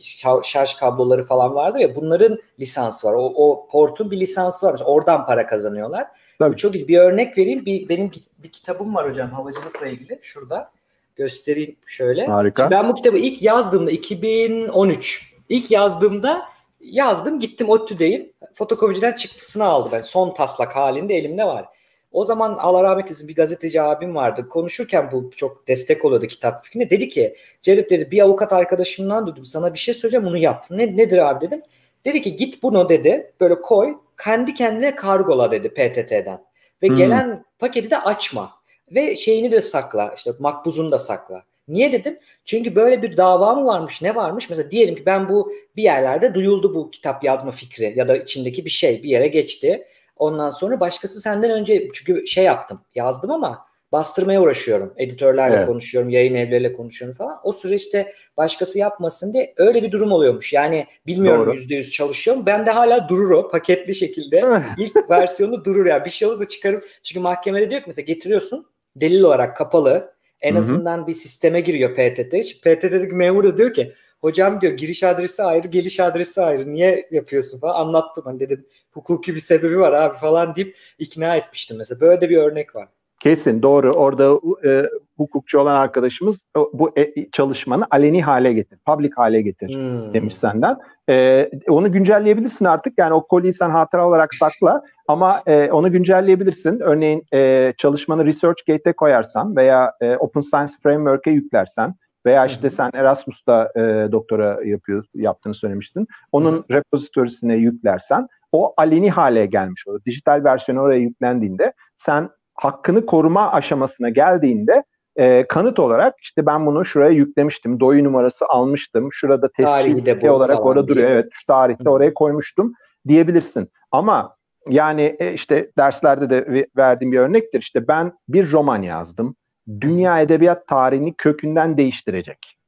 şarj kabloları falan vardır ya bunların lisansı var. O, o portun bir lisansı var. Mesela oradan para kazanıyorlar. Tabii. Bu çok iyi. Bir örnek vereyim. Bir, benim bir kitabım var hocam havacılıkla ilgili şurada göstereyim şöyle. Harika. Şimdi ben bu kitabı ilk yazdığımda 2013 ilk yazdığımda yazdım gittim ODTÜ'deyim. Fotokopiciden çıktısını aldı ben. Son taslak halinde elimde var. O zaman Allah rahmet eylesin bir gazeteci abim vardı. Konuşurken bu çok destek oluyordu kitap fikrine. Dedi ki Cevdet dedi bir avukat arkadaşımdan dedim sana bir şey söyleyeceğim bunu yap. Ne, nedir abi dedim. Dedi ki git bunu dedi böyle koy kendi kendine kargola dedi PTT'den. Ve hmm. gelen paketi de açma. Ve şeyini de sakla işte makbuzunu da sakla. Niye dedim? Çünkü böyle bir dava mı varmış ne varmış? Mesela diyelim ki ben bu bir yerlerde duyuldu bu kitap yazma fikri ya da içindeki bir şey bir yere geçti. Ondan sonra başkası senden önce çünkü şey yaptım yazdım ama bastırmaya uğraşıyorum. Editörlerle evet. konuşuyorum, yayın evleriyle konuşuyorum falan. O süreçte başkası yapmasın diye öyle bir durum oluyormuş. Yani bilmiyorum yüzde yüz çalışıyor mu? Ben de hala durur o paketli şekilde. İlk versiyonu durur ya. Bir şey olursa çıkarım. Çünkü mahkemede diyor ki mesela getiriyorsun delil olarak kapalı. En Hı-hı. azından bir sisteme giriyor PTT. PTT'deki memur da diyor ki hocam diyor giriş adresi ayrı, geliş adresi ayrı. Niye yapıyorsun falan anlattım. Hani dedim hukuki bir sebebi var abi falan deyip ikna etmiştim mesela. Böyle de bir örnek var. Kesin doğru. Orada e, hukukçu olan arkadaşımız bu e, çalışmanı aleni hale getir, public hale getir hmm. demiş senden. E, onu güncelleyebilirsin artık. Yani o koliyi sen hatıra olarak sakla ama e, onu güncelleyebilirsin. Örneğin e, çalışmanı ResearchGate'e koyarsan veya e, Open Science Framework'e yüklersen veya işte sen Erasmus'ta e, doktora yapıyor, yaptığını söylemiştin. Onun repositorisine yüklersen o aleni hale gelmiş olur. Dijital versiyonu oraya yüklendiğinde sen hakkını koruma aşamasına geldiğinde e, kanıt olarak işte ben bunu şuraya yüklemiştim. Doyu numarası almıştım. Şurada tescil olarak orada duruyor. Evet şu tarihte Hı. oraya koymuştum diyebilirsin. Ama yani e, işte derslerde de verdiğim bir örnektir. İşte ben bir roman yazdım. Dünya edebiyat tarihini kökünden değiştirecek.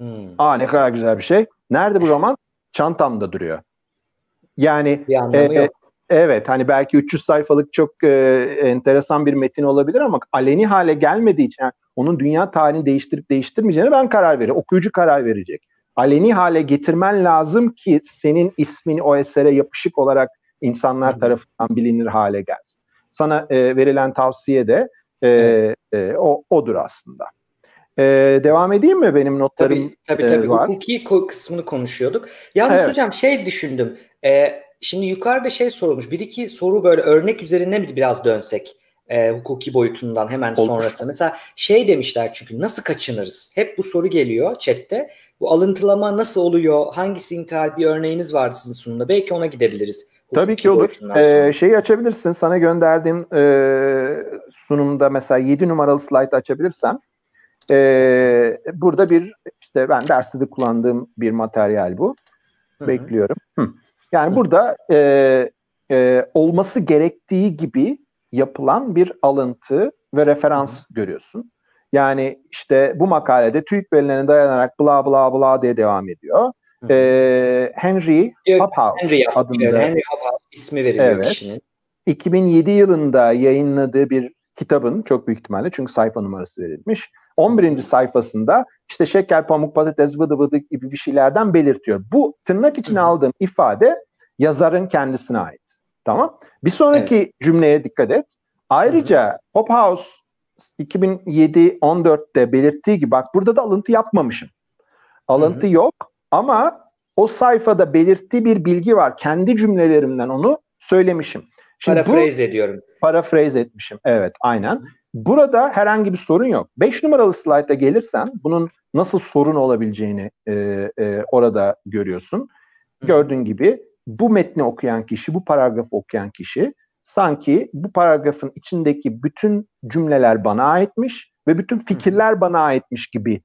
Hmm. Aa ne kadar güzel bir şey. Nerede bu roman? Çantamda duruyor. Yani e, e, Evet hani belki 300 sayfalık çok e, enteresan bir metin olabilir ama aleni hale gelmediği için yani onun dünya tarihini değiştirip değiştirmeyeceğine ben karar veririm. Okuyucu karar verecek. Aleni hale getirmen lazım ki senin ismini o esere yapışık olarak insanlar tarafından bilinir hale gelsin. Sana e, verilen tavsiye de e, e, o odur aslında. E, devam edeyim mi benim notlarım tabii, tabii, tabii. E, var? Hukuki kısmını konuşuyorduk. Yalnız evet. hocam şey düşündüm. E, Şimdi yukarıda şey sorulmuş. Bir iki soru böyle örnek üzerine mi biraz dönsek? E, hukuki boyutundan hemen Olur. sonrası. Mesela şey demişler çünkü nasıl kaçınırız? Hep bu soru geliyor chatte. Bu alıntılama nasıl oluyor? Hangisi intihal bir örneğiniz vardı sizin sunumda? Belki ona gidebiliriz. Tabii ki olur. Ee, şeyi açabilirsin. Sana gönderdiğim e, sunumda mesela 7 numaralı slide açabilirsem e, burada bir işte ben derste de kullandığım bir materyal bu. Hı-hı. Bekliyorum. Hı. Yani burada e, e, olması gerektiği gibi yapılan bir alıntı ve referans Hı. görüyorsun. Yani işte bu makalede TÜİK verilerine dayanarak bla bla bla diye devam ediyor. Ee, Henry Hobhouse Henry, adında. Henry Hobhouse ismi veriliyor evet, kişinin. 2007 yılında yayınladığı bir kitabın çok büyük ihtimalle çünkü sayfa numarası verilmiş. 11. sayfasında işte şeker, pamuk, patates, vıdı vıdı gibi bir şeylerden belirtiyor. Bu tırnak içine aldığım ifade yazarın kendisine ait. Tamam. Bir sonraki evet. cümleye dikkat et. Ayrıca Pop House 2007-14'te belirttiği gibi bak burada da alıntı yapmamışım. Alıntı Hı-hı. yok ama o sayfada belirttiği bir bilgi var. Kendi cümlelerimden onu söylemişim. Şimdi paraphrase ediyorum. Paraphrase etmişim. Evet aynen. Burada herhangi bir sorun yok. 5 numaralı slayta gelirsen bunun nasıl sorun olabileceğini e, e, orada görüyorsun. Gördüğün gibi bu metni okuyan kişi, bu paragrafı okuyan kişi sanki bu paragrafın içindeki bütün cümleler bana aitmiş ve bütün fikirler bana aitmiş gibi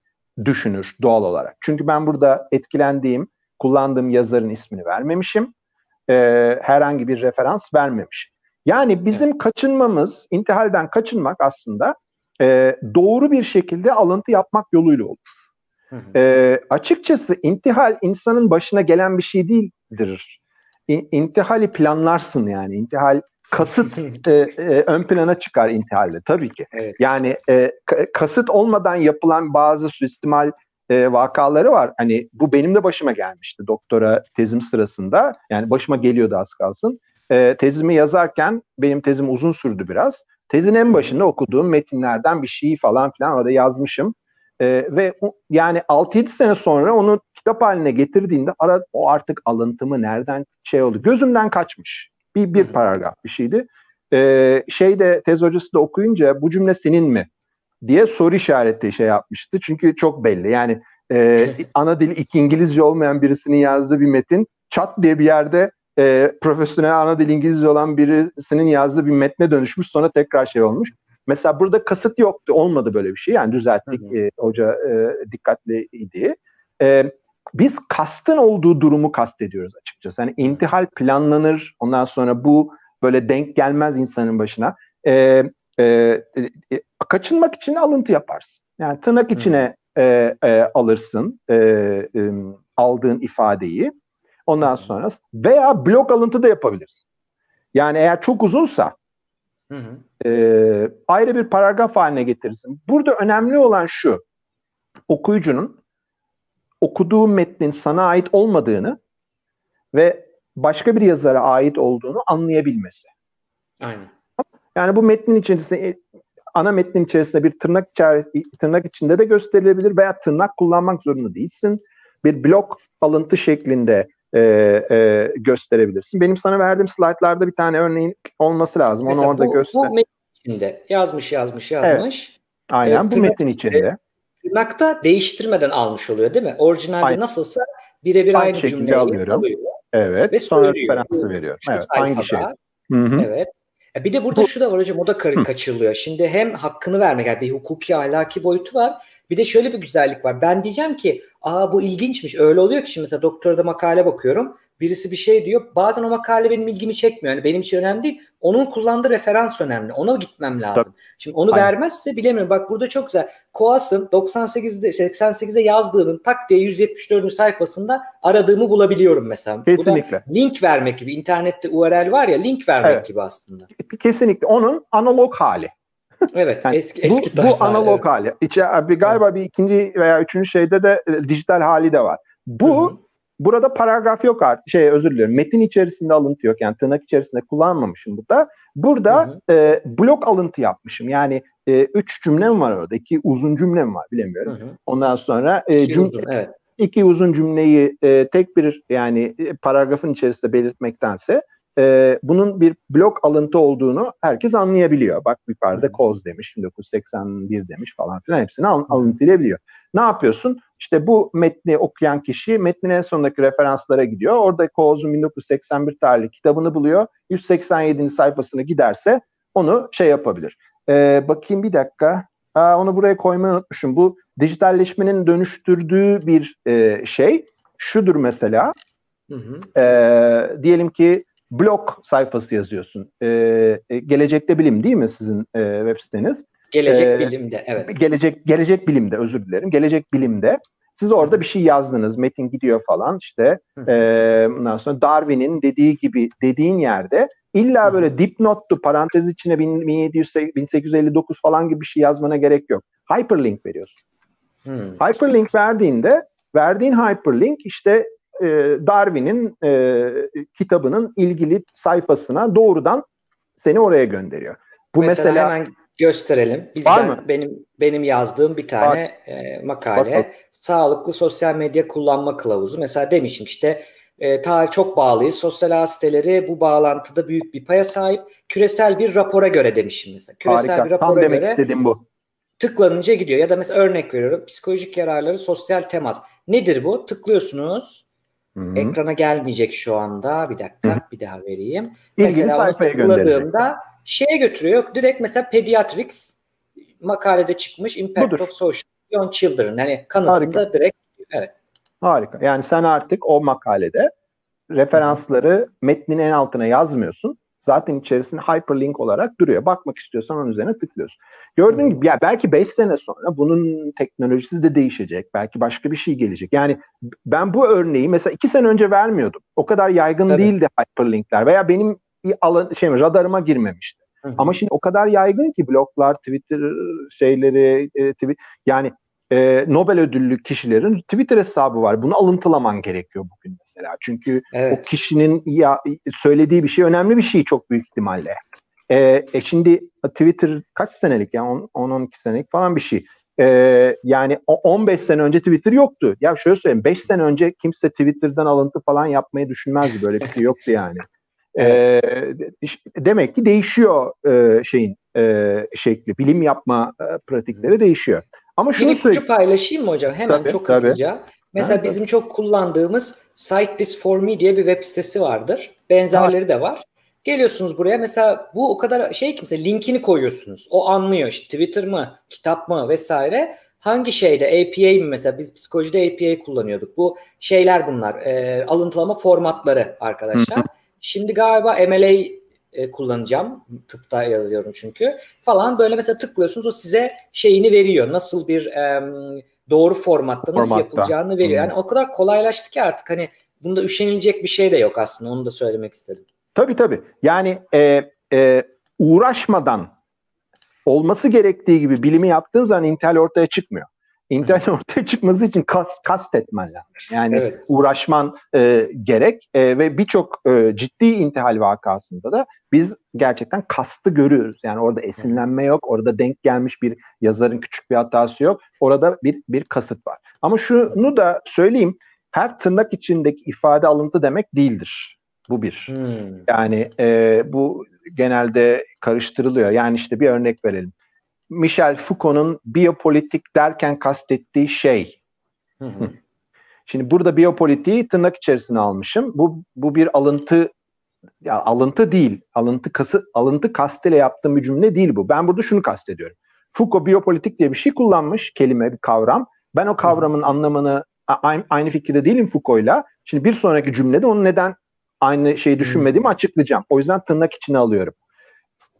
düşünür doğal olarak. Çünkü ben burada etkilendiğim, kullandığım yazarın ismini vermemişim. E, herhangi bir referans vermemişim. Yani bizim evet. kaçınmamız, intihalden kaçınmak aslında e, doğru bir şekilde alıntı yapmak yoluyla olur. Hı hı. E, açıkçası intihal insanın başına gelen bir şey değildir. İntihali planlarsın yani. İntihal kasıt e, e, ön plana çıkar intihalde tabii ki. Evet. Yani e, kasıt olmadan yapılan bazı suistimal e, vakaları var. Hani bu benim de başıma gelmişti doktora tezim sırasında. Yani başıma geliyordu az kalsın. E, tezimi yazarken benim tezim uzun sürdü biraz. Tezin en başında okuduğum metinlerden bir şey falan filan orada yazmışım. E, ve yani 6-7 sene sonra onu kitap haline getirdiğinde ara, o artık alıntımı nereden şey oldu. Gözümden kaçmış. Bir, bir paragraf bir şeydi. E, şeyde tez hocası da okuyunca bu cümle senin mi? diye soru işareti şey yapmıştı. Çünkü çok belli. Yani e, ana dili iki İngilizce olmayan birisinin yazdığı bir metin çat diye bir yerde e, profesyonel ana dil İngilizce olan birisinin yazdığı bir metne dönüşmüş sonra tekrar şey olmuş. Mesela burada kasıt yoktu. Olmadı böyle bir şey. Yani düzelttik. Hı hı. E, hoca e, dikkatliydi. E, biz kastın olduğu durumu kastediyoruz açıkçası. Yani intihal planlanır. Ondan sonra bu böyle denk gelmez insanın başına. E, e, e, kaçınmak için alıntı yaparsın. Yani tırnak içine e, e, alırsın e, e, aldığın ifadeyi. Ondan sonra veya blok alıntı da yapabilirsin. Yani eğer çok uzunsa hı hı. E, ayrı bir paragraf haline getirirsin. Burada önemli olan şu. Okuyucunun okuduğu metnin sana ait olmadığını ve başka bir yazara ait olduğunu anlayabilmesi. Aynen. Yani bu metnin içerisinde ana metnin içerisinde bir tırnak tırnak içinde de gösterilebilir veya tırnak kullanmak zorunda değilsin. Bir blok alıntı şeklinde e, e, gösterebilirsin. Benim sana verdiğim slaytlarda bir tane örneğin olması lazım. Mesela Onu orada bu, göster. Bu metin içinde yazmış yazmış yazmış. Evet. Aynen ee, bu metin içinde. Tırnakta değiştirmeden almış oluyor değil mi? Orijinalde Aynen. nasılsa birebir aynı, aynı cümleyi alıyorum. alıyor. Evet. Ve sonra referansı veriyor. Şu evet. Hangi şey? Hı-hı. Evet. Bir de burada Bu, şu da var hocam o da karı kaçırılıyor. Şimdi hem hakkını vermek yani bir hukuki ahlaki boyutu var. Bir de şöyle bir güzellik var. Ben diyeceğim ki aa bu ilginçmiş. Öyle oluyor ki şimdi mesela doktora da makale bakıyorum. Birisi bir şey diyor. Bazen o makale benim ilgimi çekmiyor. Yani benim için önemli değil. Onun kullandığı referans önemli. Ona gitmem lazım. Tabii. Şimdi onu Aynen. vermezse bilemiyorum. Bak burada çok güzel. Koas'ın 98'de 88'de yazdığının tak diye 174. sayfasında aradığımı bulabiliyorum mesela. Kesinlikle. Bu link vermek gibi. İnternette URL var ya link vermek evet. gibi aslında. Kesinlikle. Onun analog hali. Evet. Yani eski, eski bu, bu analog evet. hali. İçe, bir, galiba evet. bir ikinci veya üçüncü şeyde de e, dijital hali de var. Bu Hı-hı. Burada paragraf yok artık. Şey özür diliyorum. Metin içerisinde alıntı yok. Yani tırnak içerisinde kullanmamışım burada. Burada hı hı. E, blok alıntı yapmışım. Yani e, üç cümlem var orada. iki uzun cümlem var bilemiyorum. Hı hı. Ondan sonra e, iki, cüm- uzun, evet. iki uzun cümleyi e, tek bir yani e, paragrafın içerisinde belirtmektense e, bunun bir blok alıntı olduğunu herkes anlayabiliyor. Bak yukarıda koz demiş, 1981 demiş falan filan hepsini al- alıntılayabiliyor. Ne yapıyorsun? İşte bu metni okuyan kişi metnin en sonundaki referanslara gidiyor. Orada Koz'un 1981 tarihli kitabını buluyor. 187. sayfasına giderse onu şey yapabilir. Ee, bakayım bir dakika. Aa, onu buraya koymayı unutmuşum. Bu dijitalleşmenin dönüştürdüğü bir e, şey şudur mesela. Hı hı. E, diyelim ki blog sayfası yazıyorsun. E, gelecekte bilim değil mi sizin e, web siteniz? Gelecek ee, bilimde evet. Gelecek gelecek bilimde özür dilerim. Gelecek bilimde siz orada bir şey yazdınız. Metin gidiyor falan işte. E, ondan sonra Darwin'in dediği gibi dediğin yerde illa böyle dipnottu parantez içine 1700 1859 falan gibi bir şey yazmana gerek yok. Hyperlink veriyorsun. Hmm. Hyperlink verdiğinde verdiğin hyperlink işte e, Darwin'in e, kitabının ilgili sayfasına doğrudan seni oraya gönderiyor. Bu mesela, mesela hemen gösterelim. Bizden Var mı? benim benim yazdığım bir tane e, makale. Bak, bak. Sağlıklı sosyal medya kullanma kılavuzu. Mesela demişim işte e, tarih çok bağlıyız. Sosyal ağ siteleri bu bağlantıda büyük bir paya sahip. Küresel bir rapora göre demişim mesela. Küresel Harika. bir rapora Tam demek göre istedim bu. Tıklanınca gidiyor. Ya da mesela örnek veriyorum. Psikolojik yararları sosyal temas. Nedir bu? Tıklıyorsunuz. Hı-hı. Ekrana gelmeyecek şu anda. Bir dakika Hı-hı. bir daha vereyim. İlgili mesela sayfaya göndereceksin. Şeye götürüyor. Direkt mesela Pediatrics makalede çıkmış Impact Budur. of Social on Children. Yani kanıtında Harika. direkt evet. Harika. Yani sen artık o makalede referansları metnin en altına yazmıyorsun. Zaten içerisinde hyperlink olarak duruyor. Bakmak istiyorsan onun üzerine tıklıyorsun. Gördüğün gibi ya belki 5 sene sonra bunun teknolojisi de değişecek. Belki başka bir şey gelecek. Yani ben bu örneği mesela 2 sene önce vermiyordum. O kadar yaygın Tabii. değildi hyperlinkler veya benim alan şey radarıma girmemişti. Hı hı. Ama şimdi o kadar yaygın ki bloglar, Twitter şeyleri, e, tweet yani e, Nobel ödüllü kişilerin Twitter hesabı var. Bunu alıntılaman gerekiyor bugün mesela. Çünkü evet. o kişinin ya söylediği bir şey önemli bir şey çok büyük ihtimalle. E, e şimdi Twitter kaç senelik yani 10-12 senelik falan bir şey. E, yani 15 sene önce Twitter yoktu. Ya şöyle söyleyeyim 5 sene önce kimse Twitter'dan alıntı falan yapmayı düşünmezdi. Böyle bir şey yoktu yani. E, demek ki değişiyor e, şeyin e, şekli. Bilim yapma e, pratikleri değişiyor. Ama şunu bir ipucu paylaşayım mı hocam? Hemen tabii, çok tabii. hızlıca. Mesela ha, bizim tabii. çok kullandığımız Cite This For Me diye bir web sitesi vardır. Benzerleri ha. de var. Geliyorsunuz buraya mesela bu o kadar şey ki mesela linkini koyuyorsunuz. O anlıyor işte Twitter mı, kitap mı vesaire. Hangi şeyde APA mi mesela biz psikolojide APA kullanıyorduk. Bu şeyler bunlar e, alıntılama formatları arkadaşlar. Şimdi galiba MLA e, kullanacağım. Tıpta yazıyorum çünkü. Falan böyle mesela tıklıyorsunuz o size şeyini veriyor. Nasıl bir e, doğru formatta nasıl formatta. yapılacağını veriyor. Yani o kadar kolaylaştı ki artık hani bunda üşenilecek bir şey de yok aslında. Onu da söylemek istedim. Tabii tabii. Yani e, e, uğraşmadan olması gerektiği gibi bilimi yaptığın zaman Intel ortaya çıkmıyor. Intel ortaya çıkması için kas, kast etmen lazım. Yani evet. uğraşman e, gerek e, ve birçok e, ciddi intihal vakasında da biz gerçekten kastı görüyoruz. Yani orada esinlenme yok, orada denk gelmiş bir yazarın küçük bir hatası yok. Orada bir bir kasıt var. Ama şunu da söyleyeyim, her tırnak içindeki ifade alıntı demek değildir. Bu bir. Hmm. Yani e, bu genelde karıştırılıyor. Yani işte bir örnek verelim. Michel Foucault'un biyopolitik derken kastettiği şey. Hı hı. Şimdi burada biyopolitiği tırnak içerisine almışım. Bu bu bir alıntı ya alıntı değil. Alıntı kası alıntı kastıyla yaptığım bir cümle değil bu. Ben burada şunu kastediyorum. Foucault biyopolitik diye bir şey kullanmış, kelime, bir kavram. Ben o kavramın hı. anlamını aynı, aynı fikirde değilim Foucault'la. Şimdi bir sonraki cümlede onu neden aynı şeyi düşünmediğimi açıklayacağım. O yüzden tırnak içine alıyorum.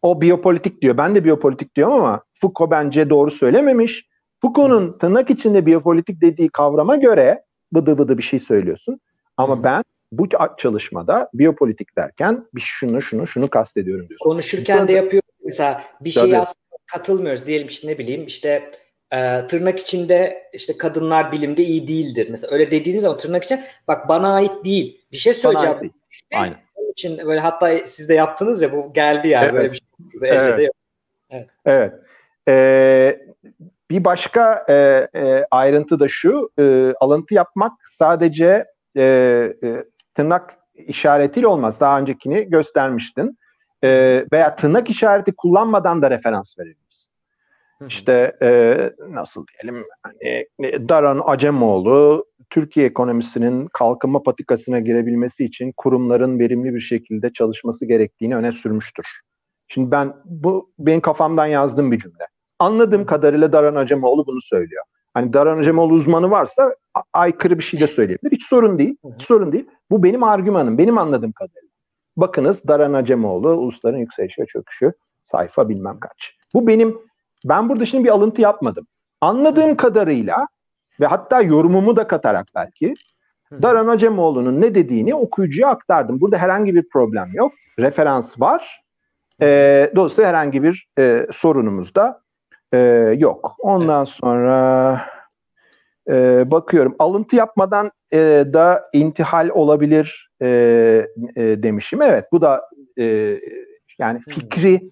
O biyopolitik diyor. Ben de biyopolitik diyorum ama Foucault bence doğru söylememiş. Foucault'un tırnak içinde biyopolitik dediği kavrama göre bıdı bıdı bir şey söylüyorsun. Ama ben bu çalışmada biyopolitik derken bir şunu şunu şunu kastediyorum diyorsun. Konuşurken de yapıyor mesela bir şey aslında katılmıyoruz diyelim işte ne bileyim işte e, tırnak içinde işte kadınlar bilimde iyi değildir. Mesela öyle dediğiniz zaman tırnak için bak bana ait değil. Bir şey söyleyeceğim. Değil. Aynen. Onun için böyle hatta siz de yaptınız ya bu geldi yani evet. böyle bir şey. Evet. evet. evet. Ee, bir başka e, e, ayrıntı da şu, e, alıntı yapmak sadece e, e, tırnak işaretiyle olmaz. Daha öncekini göstermiştin. E, veya tırnak işareti kullanmadan da referans verebiliriz. İşte e, nasıl diyelim, hani, Daran Acemoğlu Türkiye ekonomisinin kalkınma patikasına girebilmesi için kurumların verimli bir şekilde çalışması gerektiğini öne sürmüştür. Şimdi ben bu benim kafamdan yazdığım bir cümle. Anladığım kadarıyla Daran Acemoğlu bunu söylüyor. Hani Daran Acemoğlu uzmanı varsa aykırı bir şey de söyleyebilir. Hiç sorun değil. Hiç sorun değil. Bu benim argümanım. Benim anladığım kadarıyla. Bakınız Daran Acemoğlu Ulusların Yükselişi ve Çöküşü sayfa bilmem kaç. Bu benim ben burada şimdi bir alıntı yapmadım. Anladığım kadarıyla ve hatta yorumumu da katarak belki Daran Acemoğlu'nun ne dediğini okuyucuya aktardım. Burada herhangi bir problem yok. Referans var. E, dolayısıyla herhangi bir e, sorunumuz da e, yok. Ondan evet. sonra e, bakıyorum. Alıntı yapmadan e, da intihal olabilir e, e, demişim. Evet bu da e, yani fikri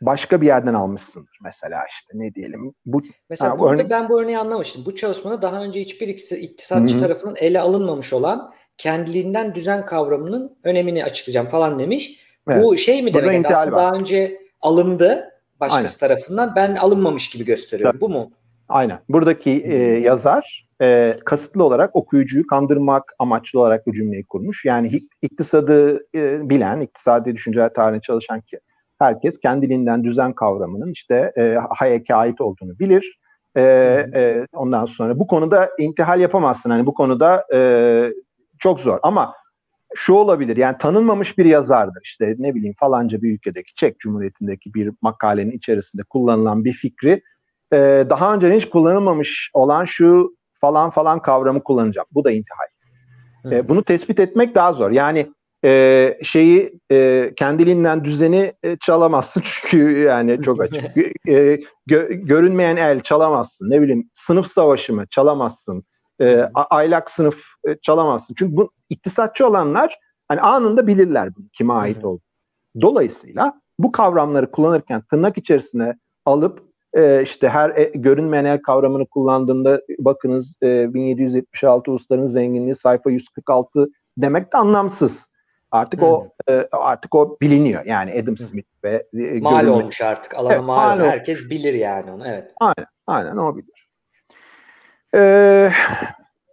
başka bir yerden almışsındır mesela işte ne diyelim. Bu Mesela ha, burada örne- ben bu örneği anlamıştım. Bu çalışmada daha önce hiçbir iktisatçı Hı-hı. tarafından ele alınmamış olan kendiliğinden düzen kavramının önemini açıklayacağım falan demiş. Evet. Bu şey mi demek? Aslında var. daha önce alındı başkası Aynen. tarafından ben alınmamış gibi gösteriyorum. Tabii. Bu mu? Aynen. Buradaki e, yazar e, kasıtlı olarak okuyucuyu kandırmak amaçlı olarak bu cümleyi kurmuş. Yani iktisadı e, bilen, iktisadi düşünceler tarihine çalışan ki herkes kendiliğinden düzen kavramının işte e, Hayek'e ait olduğunu bilir. E, e, ondan sonra bu konuda intihal yapamazsın. Hani bu konuda e, çok zor. Ama şu olabilir yani tanınmamış bir yazardır işte ne bileyim falanca bir ülkedeki Çek Cumhuriyeti'ndeki bir makalenin içerisinde kullanılan bir fikri e, daha önce hiç kullanılmamış olan şu falan falan kavramı kullanacağım. Bu da intihal. E, bunu tespit etmek daha zor. Yani e, şeyi e, kendiliğinden düzeni e, çalamazsın çünkü yani çok açık. e, gö, görünmeyen el çalamazsın. Ne bileyim sınıf savaşı mı çalamazsın. E, aylak sınıf e, çalamazsın. Çünkü bu iktisatçı olanlar hani anında bilirler bunu kime ait olduğunu. Dolayısıyla bu kavramları kullanırken tırnak içerisine alıp e, işte her e, görünmeyen el kavramını kullandığında bakınız e, 1776 ulusların zenginliği sayfa 146 demek de anlamsız. Artık hmm. o e, artık o biliniyor. Yani Adam Smith ve e, mal görünme... olmuş artık. Alana evet, mal. mal Herkes bilir yani onu. Evet. Aynen. Aynen o bilir. Ee,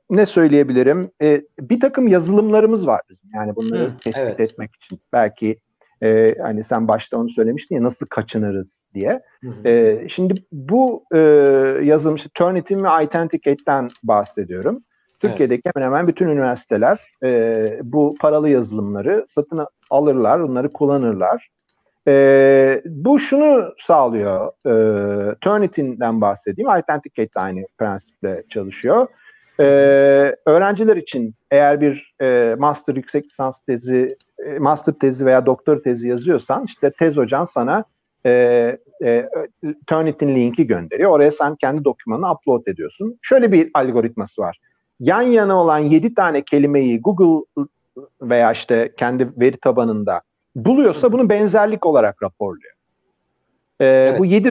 ne söyleyebilirim? Ee, bir takım yazılımlarımız var bizim. Yani bunları hmm, tespit evet. etmek için. Belki e, hani sen başta onu söylemiştin ya nasıl kaçınırız diye. E, şimdi bu e, yazılım işte Turnitin ve Authenticate'den bahsediyorum. Türkiye'deki evet. hemen hemen bütün üniversiteler e, bu paralı yazılımları satın alırlar, onları kullanırlar. E, bu şunu sağlıyor. E, Turnitin'den bahsedeyim. Authenticate de aynı prensiple çalışıyor. E, öğrenciler için eğer bir e, master yüksek lisans tezi, e, master tezi veya doktor tezi yazıyorsan işte tez hocan sana e, e, Turnitin linki gönderiyor. Oraya sen kendi dokümanını upload ediyorsun. Şöyle bir algoritması var yan yana olan 7 tane kelimeyi Google veya işte kendi veri tabanında buluyorsa bunu benzerlik olarak raporluyor. Ee, evet. Bu 7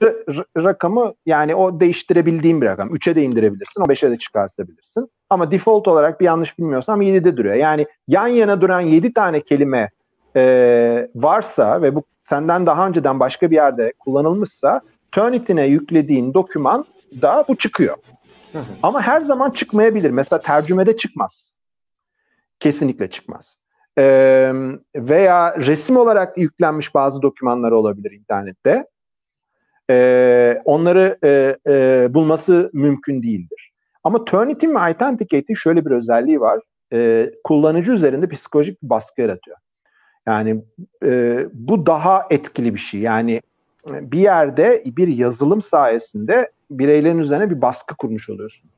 rakamı yani o değiştirebildiğin bir rakam. 3'e de indirebilirsin, o 5'e de çıkartabilirsin. Ama default olarak bir yanlış bilmiyorsam 7'de duruyor. Yani yan yana duran 7 tane kelime e, varsa ve bu senden daha önceden başka bir yerde kullanılmışsa Turnitin'e yüklediğin doküman da bu çıkıyor. Ama her zaman çıkmayabilir. Mesela tercümede çıkmaz. Kesinlikle çıkmaz. Ee, veya resim olarak yüklenmiş bazı dokümanlar olabilir internette. Ee, onları e, e, bulması mümkün değildir. Ama Turnitin ve Authenticate'in şöyle bir özelliği var. Ee, kullanıcı üzerinde psikolojik bir baskı yaratıyor. Yani e, bu daha etkili bir şey. Yani bir yerde bir yazılım sayesinde bireylerin üzerine bir baskı kurmuş oluyorsun.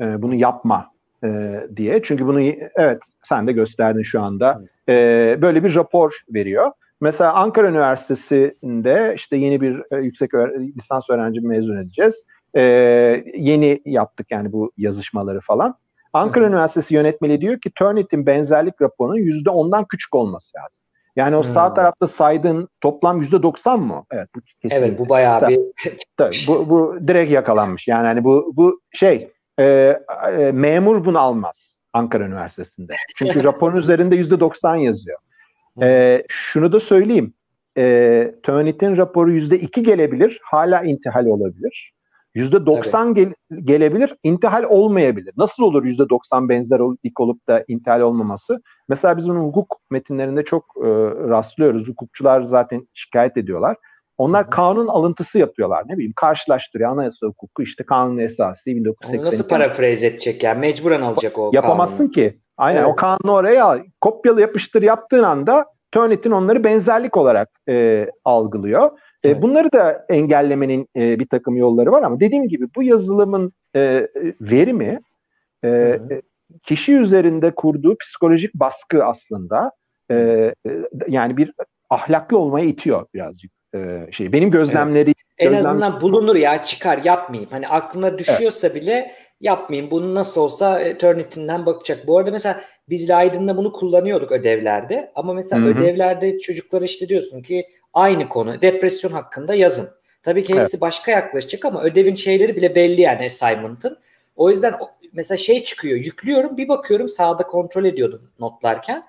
E, bunu yapma e, diye. Çünkü bunu evet sen de gösterdin şu anda. E, böyle bir rapor veriyor. Mesela Ankara Üniversitesi'nde işte yeni bir e, yüksek lisans öğrenci mezun edeceğiz. E, yeni yaptık yani bu yazışmaları falan. Ankara Hı. Üniversitesi yönetmeliği diyor ki Turnitin benzerlik raporunun yüzde ondan küçük olması lazım. Yani o hmm. sağ tarafta saydığın toplam yüzde doksan mı? Evet bu Evet bu bayağı bir tabii, bu, bu direkt yakalanmış. Yani hani bu bu şey e, e, memur bunu almaz Ankara Üniversitesi'nde. Çünkü raporun üzerinde yüzde doksan yazıyor. E, şunu da söyleyeyim. E, TÖNİT'in raporu yüzde iki gelebilir. Hala intihal olabilir. Yüzde doksan gel, gelebilir, intihal olmayabilir. Nasıl olur yüzde doksan benzer ilk olup da intihal olmaması? Mesela biz bunu hukuk metinlerinde çok e, rastlıyoruz. Hukukçular zaten şikayet ediyorlar. Onlar kanun alıntısı yapıyorlar. Ne bileyim karşılaştırıyor anayasa hukuku işte kanun esası 1980. Onu nasıl parafraz edecek yani mecburen alacak o Yapamazsın kanunu. ki. Aynen evet. o kanunu oraya al. Kopyala yapıştır yaptığın anda Turnitin onları benzerlik olarak e, algılıyor. E, evet. Bunları da engellemenin e, bir takım yolları var ama dediğim gibi bu yazılımın e, verimi e, kişi üzerinde kurduğu psikolojik baskı aslında e, yani bir ahlaklı olmaya itiyor birazcık e, şey. Benim gözlemleri evet. En gözlem... azından bulunur ya çıkar yapmayayım. Hani aklına düşüyorsa evet. bile yapmayayım. Bunu nasıl olsa e, Turnitin'den bakacak. Bu arada mesela biz Aydın'da bunu kullanıyorduk ödevlerde. Ama mesela Hı-hı. ödevlerde çocuklara işte diyorsun ki aynı konu depresyon hakkında yazın. Tabii ki hepsi evet. başka yaklaşacak ama ödevin şeyleri bile belli yani assignment'ın. O yüzden mesela şey çıkıyor yüklüyorum bir bakıyorum sağda kontrol ediyordum notlarken.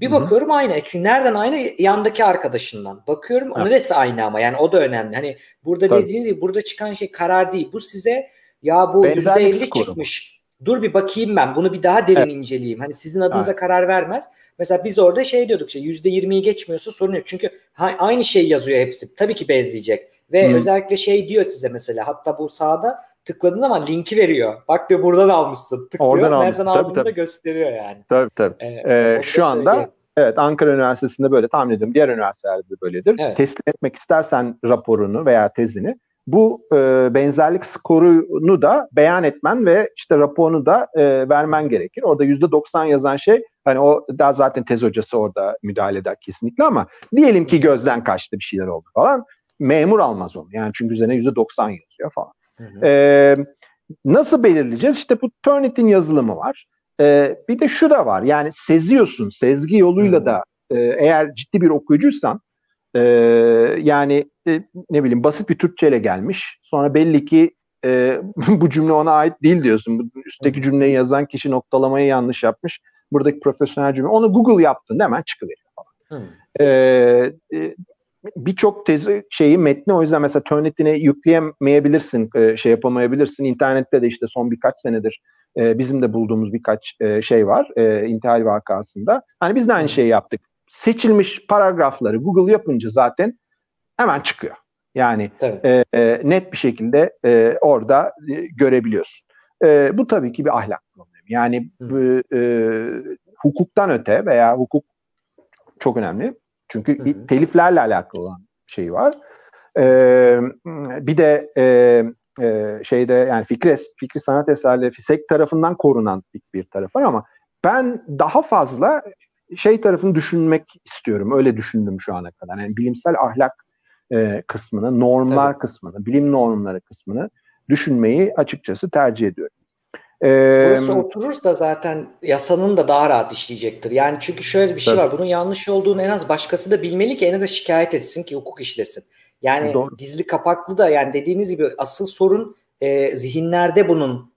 Bir Hı-hı. bakıyorum aynı. Çünkü nereden aynı? Yandaki arkadaşından. Bakıyorum evet. neresi aynı ama yani o da önemli. Hani burada Tabii. dediğiniz gibi burada çıkan şey karar değil. Bu size ya bu %50 çıkmış. dur bir bakayım ben bunu bir daha derin evet. inceleyeyim. Hani sizin adınıza evet. karar vermez. Mesela biz orada şey diyorduk işte %20'yi geçmiyorsa sorun yok. Çünkü aynı şey yazıyor hepsi. Tabii ki benzeyecek. Ve Hı. özellikle şey diyor size mesela hatta bu sağda tıkladığın zaman linki veriyor. Bak diyor buradan almışsın. Tıklıyor. Oradan Nereden almışsın. aldığını tabii, da gösteriyor yani. Tabii tabii. Ee, ee, şu anda söyleyeyim. Evet Ankara Üniversitesi'nde böyle tahmin ediyorum. Diğer üniversitelerde de böyledir. Evet. Teslim etmek istersen raporunu veya tezini bu e, benzerlik skorunu da beyan etmen ve işte raporunu da e, vermen gerekir. Orada yüzde 90 yazan şey hani o daha zaten tez hocası orada müdahale eder kesinlikle ama diyelim ki gözden kaçtı bir şeyler oldu falan. Memur almaz onu. Yani çünkü üzerine yüzde 90 yazıyor falan. Hı hı. E, nasıl belirleyeceğiz? İşte bu Turnitin yazılımı var. E, bir de şu da var. Yani seziyorsun. Sezgi yoluyla hı. da e, eğer ciddi bir okuyucuysan e, yani e, ne bileyim basit bir Türkçe ile gelmiş. Sonra belli ki e, bu cümle ona ait değil diyorsun. Üstteki cümleyi yazan kişi noktalamayı yanlış yapmış. Buradaki profesyonel cümle. Onu Google yaptın hemen çıkıveriyor falan. E, e, Birçok tezi şeyi metni o yüzden mesela Turnitin'e yükleyemeyebilirsin, e, şey yapamayabilirsin. İnternette de işte son birkaç senedir e, bizim de bulduğumuz birkaç e, şey var e, intihal vakasında. Hani biz de aynı şeyi yaptık. Seçilmiş paragrafları Google yapınca zaten hemen çıkıyor. Yani e, e, net bir şekilde e, orada e, görebiliyorsun. E, bu tabii ki bir ahlak problemi. Yani bu, e, hukuktan öte veya hukuk çok önemli. Çünkü hı hı. teliflerle alakalı olan şey var. E, bir de e, e, şeyde yani fikri, fikri sanat eserleri FİSEK tarafından korunan bir, taraf var ama ben daha fazla şey tarafını düşünmek istiyorum. Öyle düşündüm şu ana kadar. Yani bilimsel ahlak e, kısmını, normlar Tabii. kısmını, bilim normları kısmını düşünmeyi açıkçası tercih ediyorum. Ee, Burası oturursa zaten yasanın da daha rahat işleyecektir. Yani çünkü şöyle bir şey tabii. var. Bunun yanlış olduğunu en az başkası da bilmeli ki en az şikayet etsin ki hukuk işlesin. Yani Doğru. gizli kapaklı da yani dediğiniz gibi asıl sorun e, zihinlerde bunun